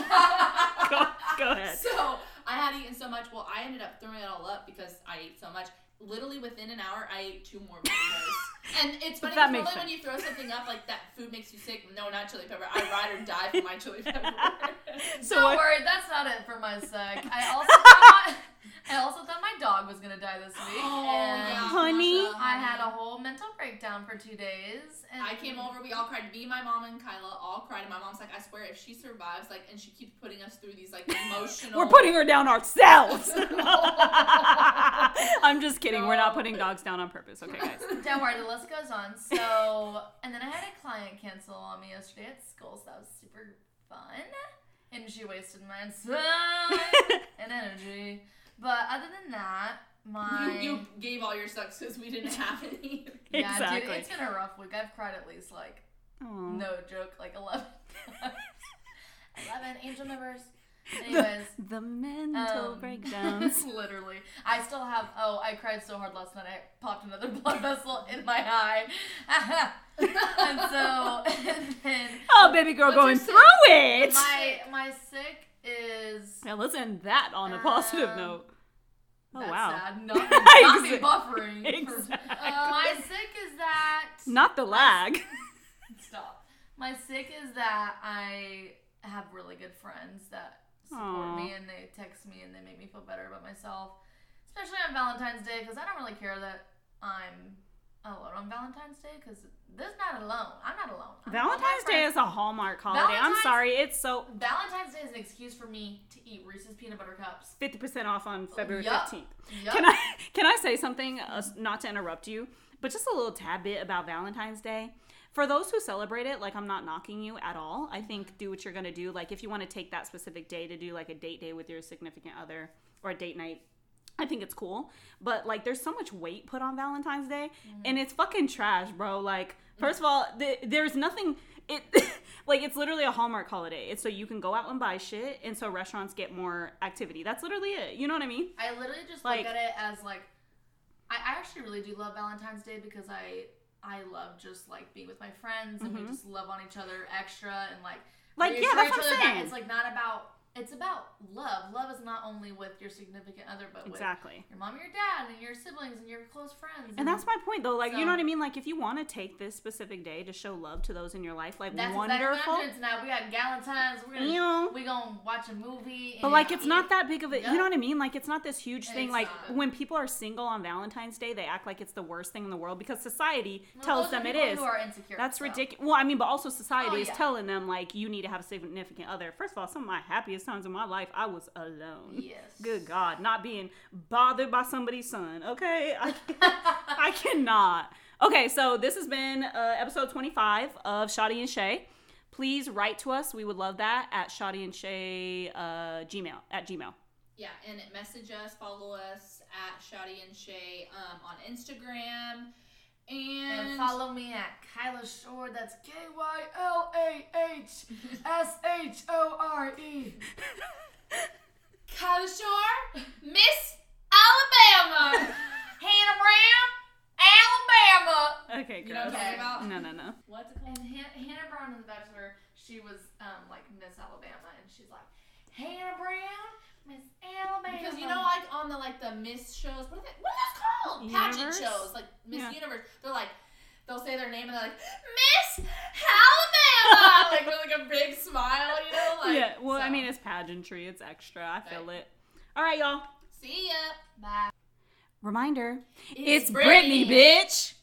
*laughs* go, go ahead. So I had eaten so much. Well, I ended up throwing it all up because I ate so much. Literally within an hour, I ate two more burritos. *laughs* and it's funny That because when you throw something up like that, food makes you sick. No, not chili pepper. I ride or die for my chili pepper. *laughs* So Don't what? worry, that's not it for my suck. I also *laughs* I also thought my dog was gonna die this week, Oh, and yeah, Honey. Masha, I had a whole mental breakdown for two days. And I came over. We all cried. Me, my mom, and Kyla all cried. And my mom's like, "I swear, if she survives, like, and she keeps putting us through these like emotional." We're putting her down ourselves. *laughs* *laughs* I'm just kidding. We're not putting dogs down on purpose. Okay, guys. Don't worry, the list goes on. So, and then I had a client cancel on me yesterday at school, so that was super fun. And she wasted my time and energy. But other than that, my You, you gave all your sucks because we didn't have any. *laughs* yeah, exactly. dude, it's been a rough week. I've cried at least like Aw. no joke, like eleven. *laughs* Eleven angel numbers. Anyways, The mental Um, breakdowns. *laughs* Literally. I still have oh, I cried so hard last night I popped another blood vessel in my eye. and so and then Oh, baby girl going your through it. my my sick is. Yeah, let's end that on a positive Um, note. Oh that's wow. sad. *laughs* Not, not buffering. Exactly. Uh, my sick is that. Not the lag. *laughs* Stop. My sick is that I have really good friends that support Aw. me and they text me and they make me feel better about myself, especially on Valentine's Day because I don't really care that I'm alone on Valentine's Day because this not alone. I'm not alone. I'm Valentine's Day friends. is a Hallmark holiday. I'm sorry, it's so Valentine's Day is an excuse for me to eat Reese's peanut butter cups. 50% off on February Yup. 15th. Yup. Can I can I say something uh, not to interrupt you, but just a little tad bit about Valentine's Day? For those who celebrate it, like I'm not knocking you at all. I think do what you're going to do. Like if you want to take that specific day to do like a date day with your significant other or a date night, I think it's cool. But like there's so much weight put on Valentine's Day and it's fucking trash, bro. Like first of all, th- there's nothing it *laughs* like it's literally a Hallmark holiday. It's so you can go out and buy shit and so restaurants get more activity. That's literally it. You know what I mean? I literally just Like- look at it as like I, I actually really do love Valentine's Day because I I love just like being with my friends and we just love on each other extra and like Mm-hmm. Like, yeah, that's what I'm that saying. It's like not about it's about love. Love is not only with your significant other, but with Exactly. your mom, your dad, and your siblings, and your close friends. And that's my point, though. Like, you know what I mean? Like, if you want to take this specific day to show love to those in your life, like, That's wonderful. exactly what I'm doing tonight. We got Galentine's. We're gonna Yeah. we gonna watch a movie. But like, it's not that big of a. Yeah. You know what I mean? Like, it's not this huge thing. It's like, not. when people are single on Valentine's Day, they act like it's the worst thing in the world because society Well, tells them it people. Who are insecure. That's so. ridiculous. Well, I mean, but also society Oh, is yeah. telling them like you need to have a significant other. First of all, some of my happiest times in my life, I was alone. Yes. Good God, not being bothered by somebody's son. Okay, I, *laughs* I cannot. Okay, so this has been uh, episode 25 of Shawty and Shea. Please write to us. We would love that at Shawty and Shea uh, Gmail at Gmail. Yeah, and message us, follow us at Shawty and Shea um, on Instagram. And, And follow me at Kylah Shore. That's K Y L A H S H O R E. *laughs* Kylah Shore, Miss Alabama. *laughs* Hannah Brown, Alabama. Okay, You know what I'm talking about? No, no, no. What's it And called? Han- Hannah Brown in The Bachelor, she was um, like Miss Alabama, and she's like Hannah Brown, Miss Alabama. Because you know, like on the like the Miss shows, what are, they, what are those called? Pageant shows, like Miss Yeah. Universe. They're like, they'll say their name and they're like, Miss Alabama, *laughs* like with like a big smile, you know? Like, yeah, well, I mean, it's pageantry. It's extra. I feel it. All right, y'all. see ya. Bye. Reminder. It's It's Britney, Britney. bitch.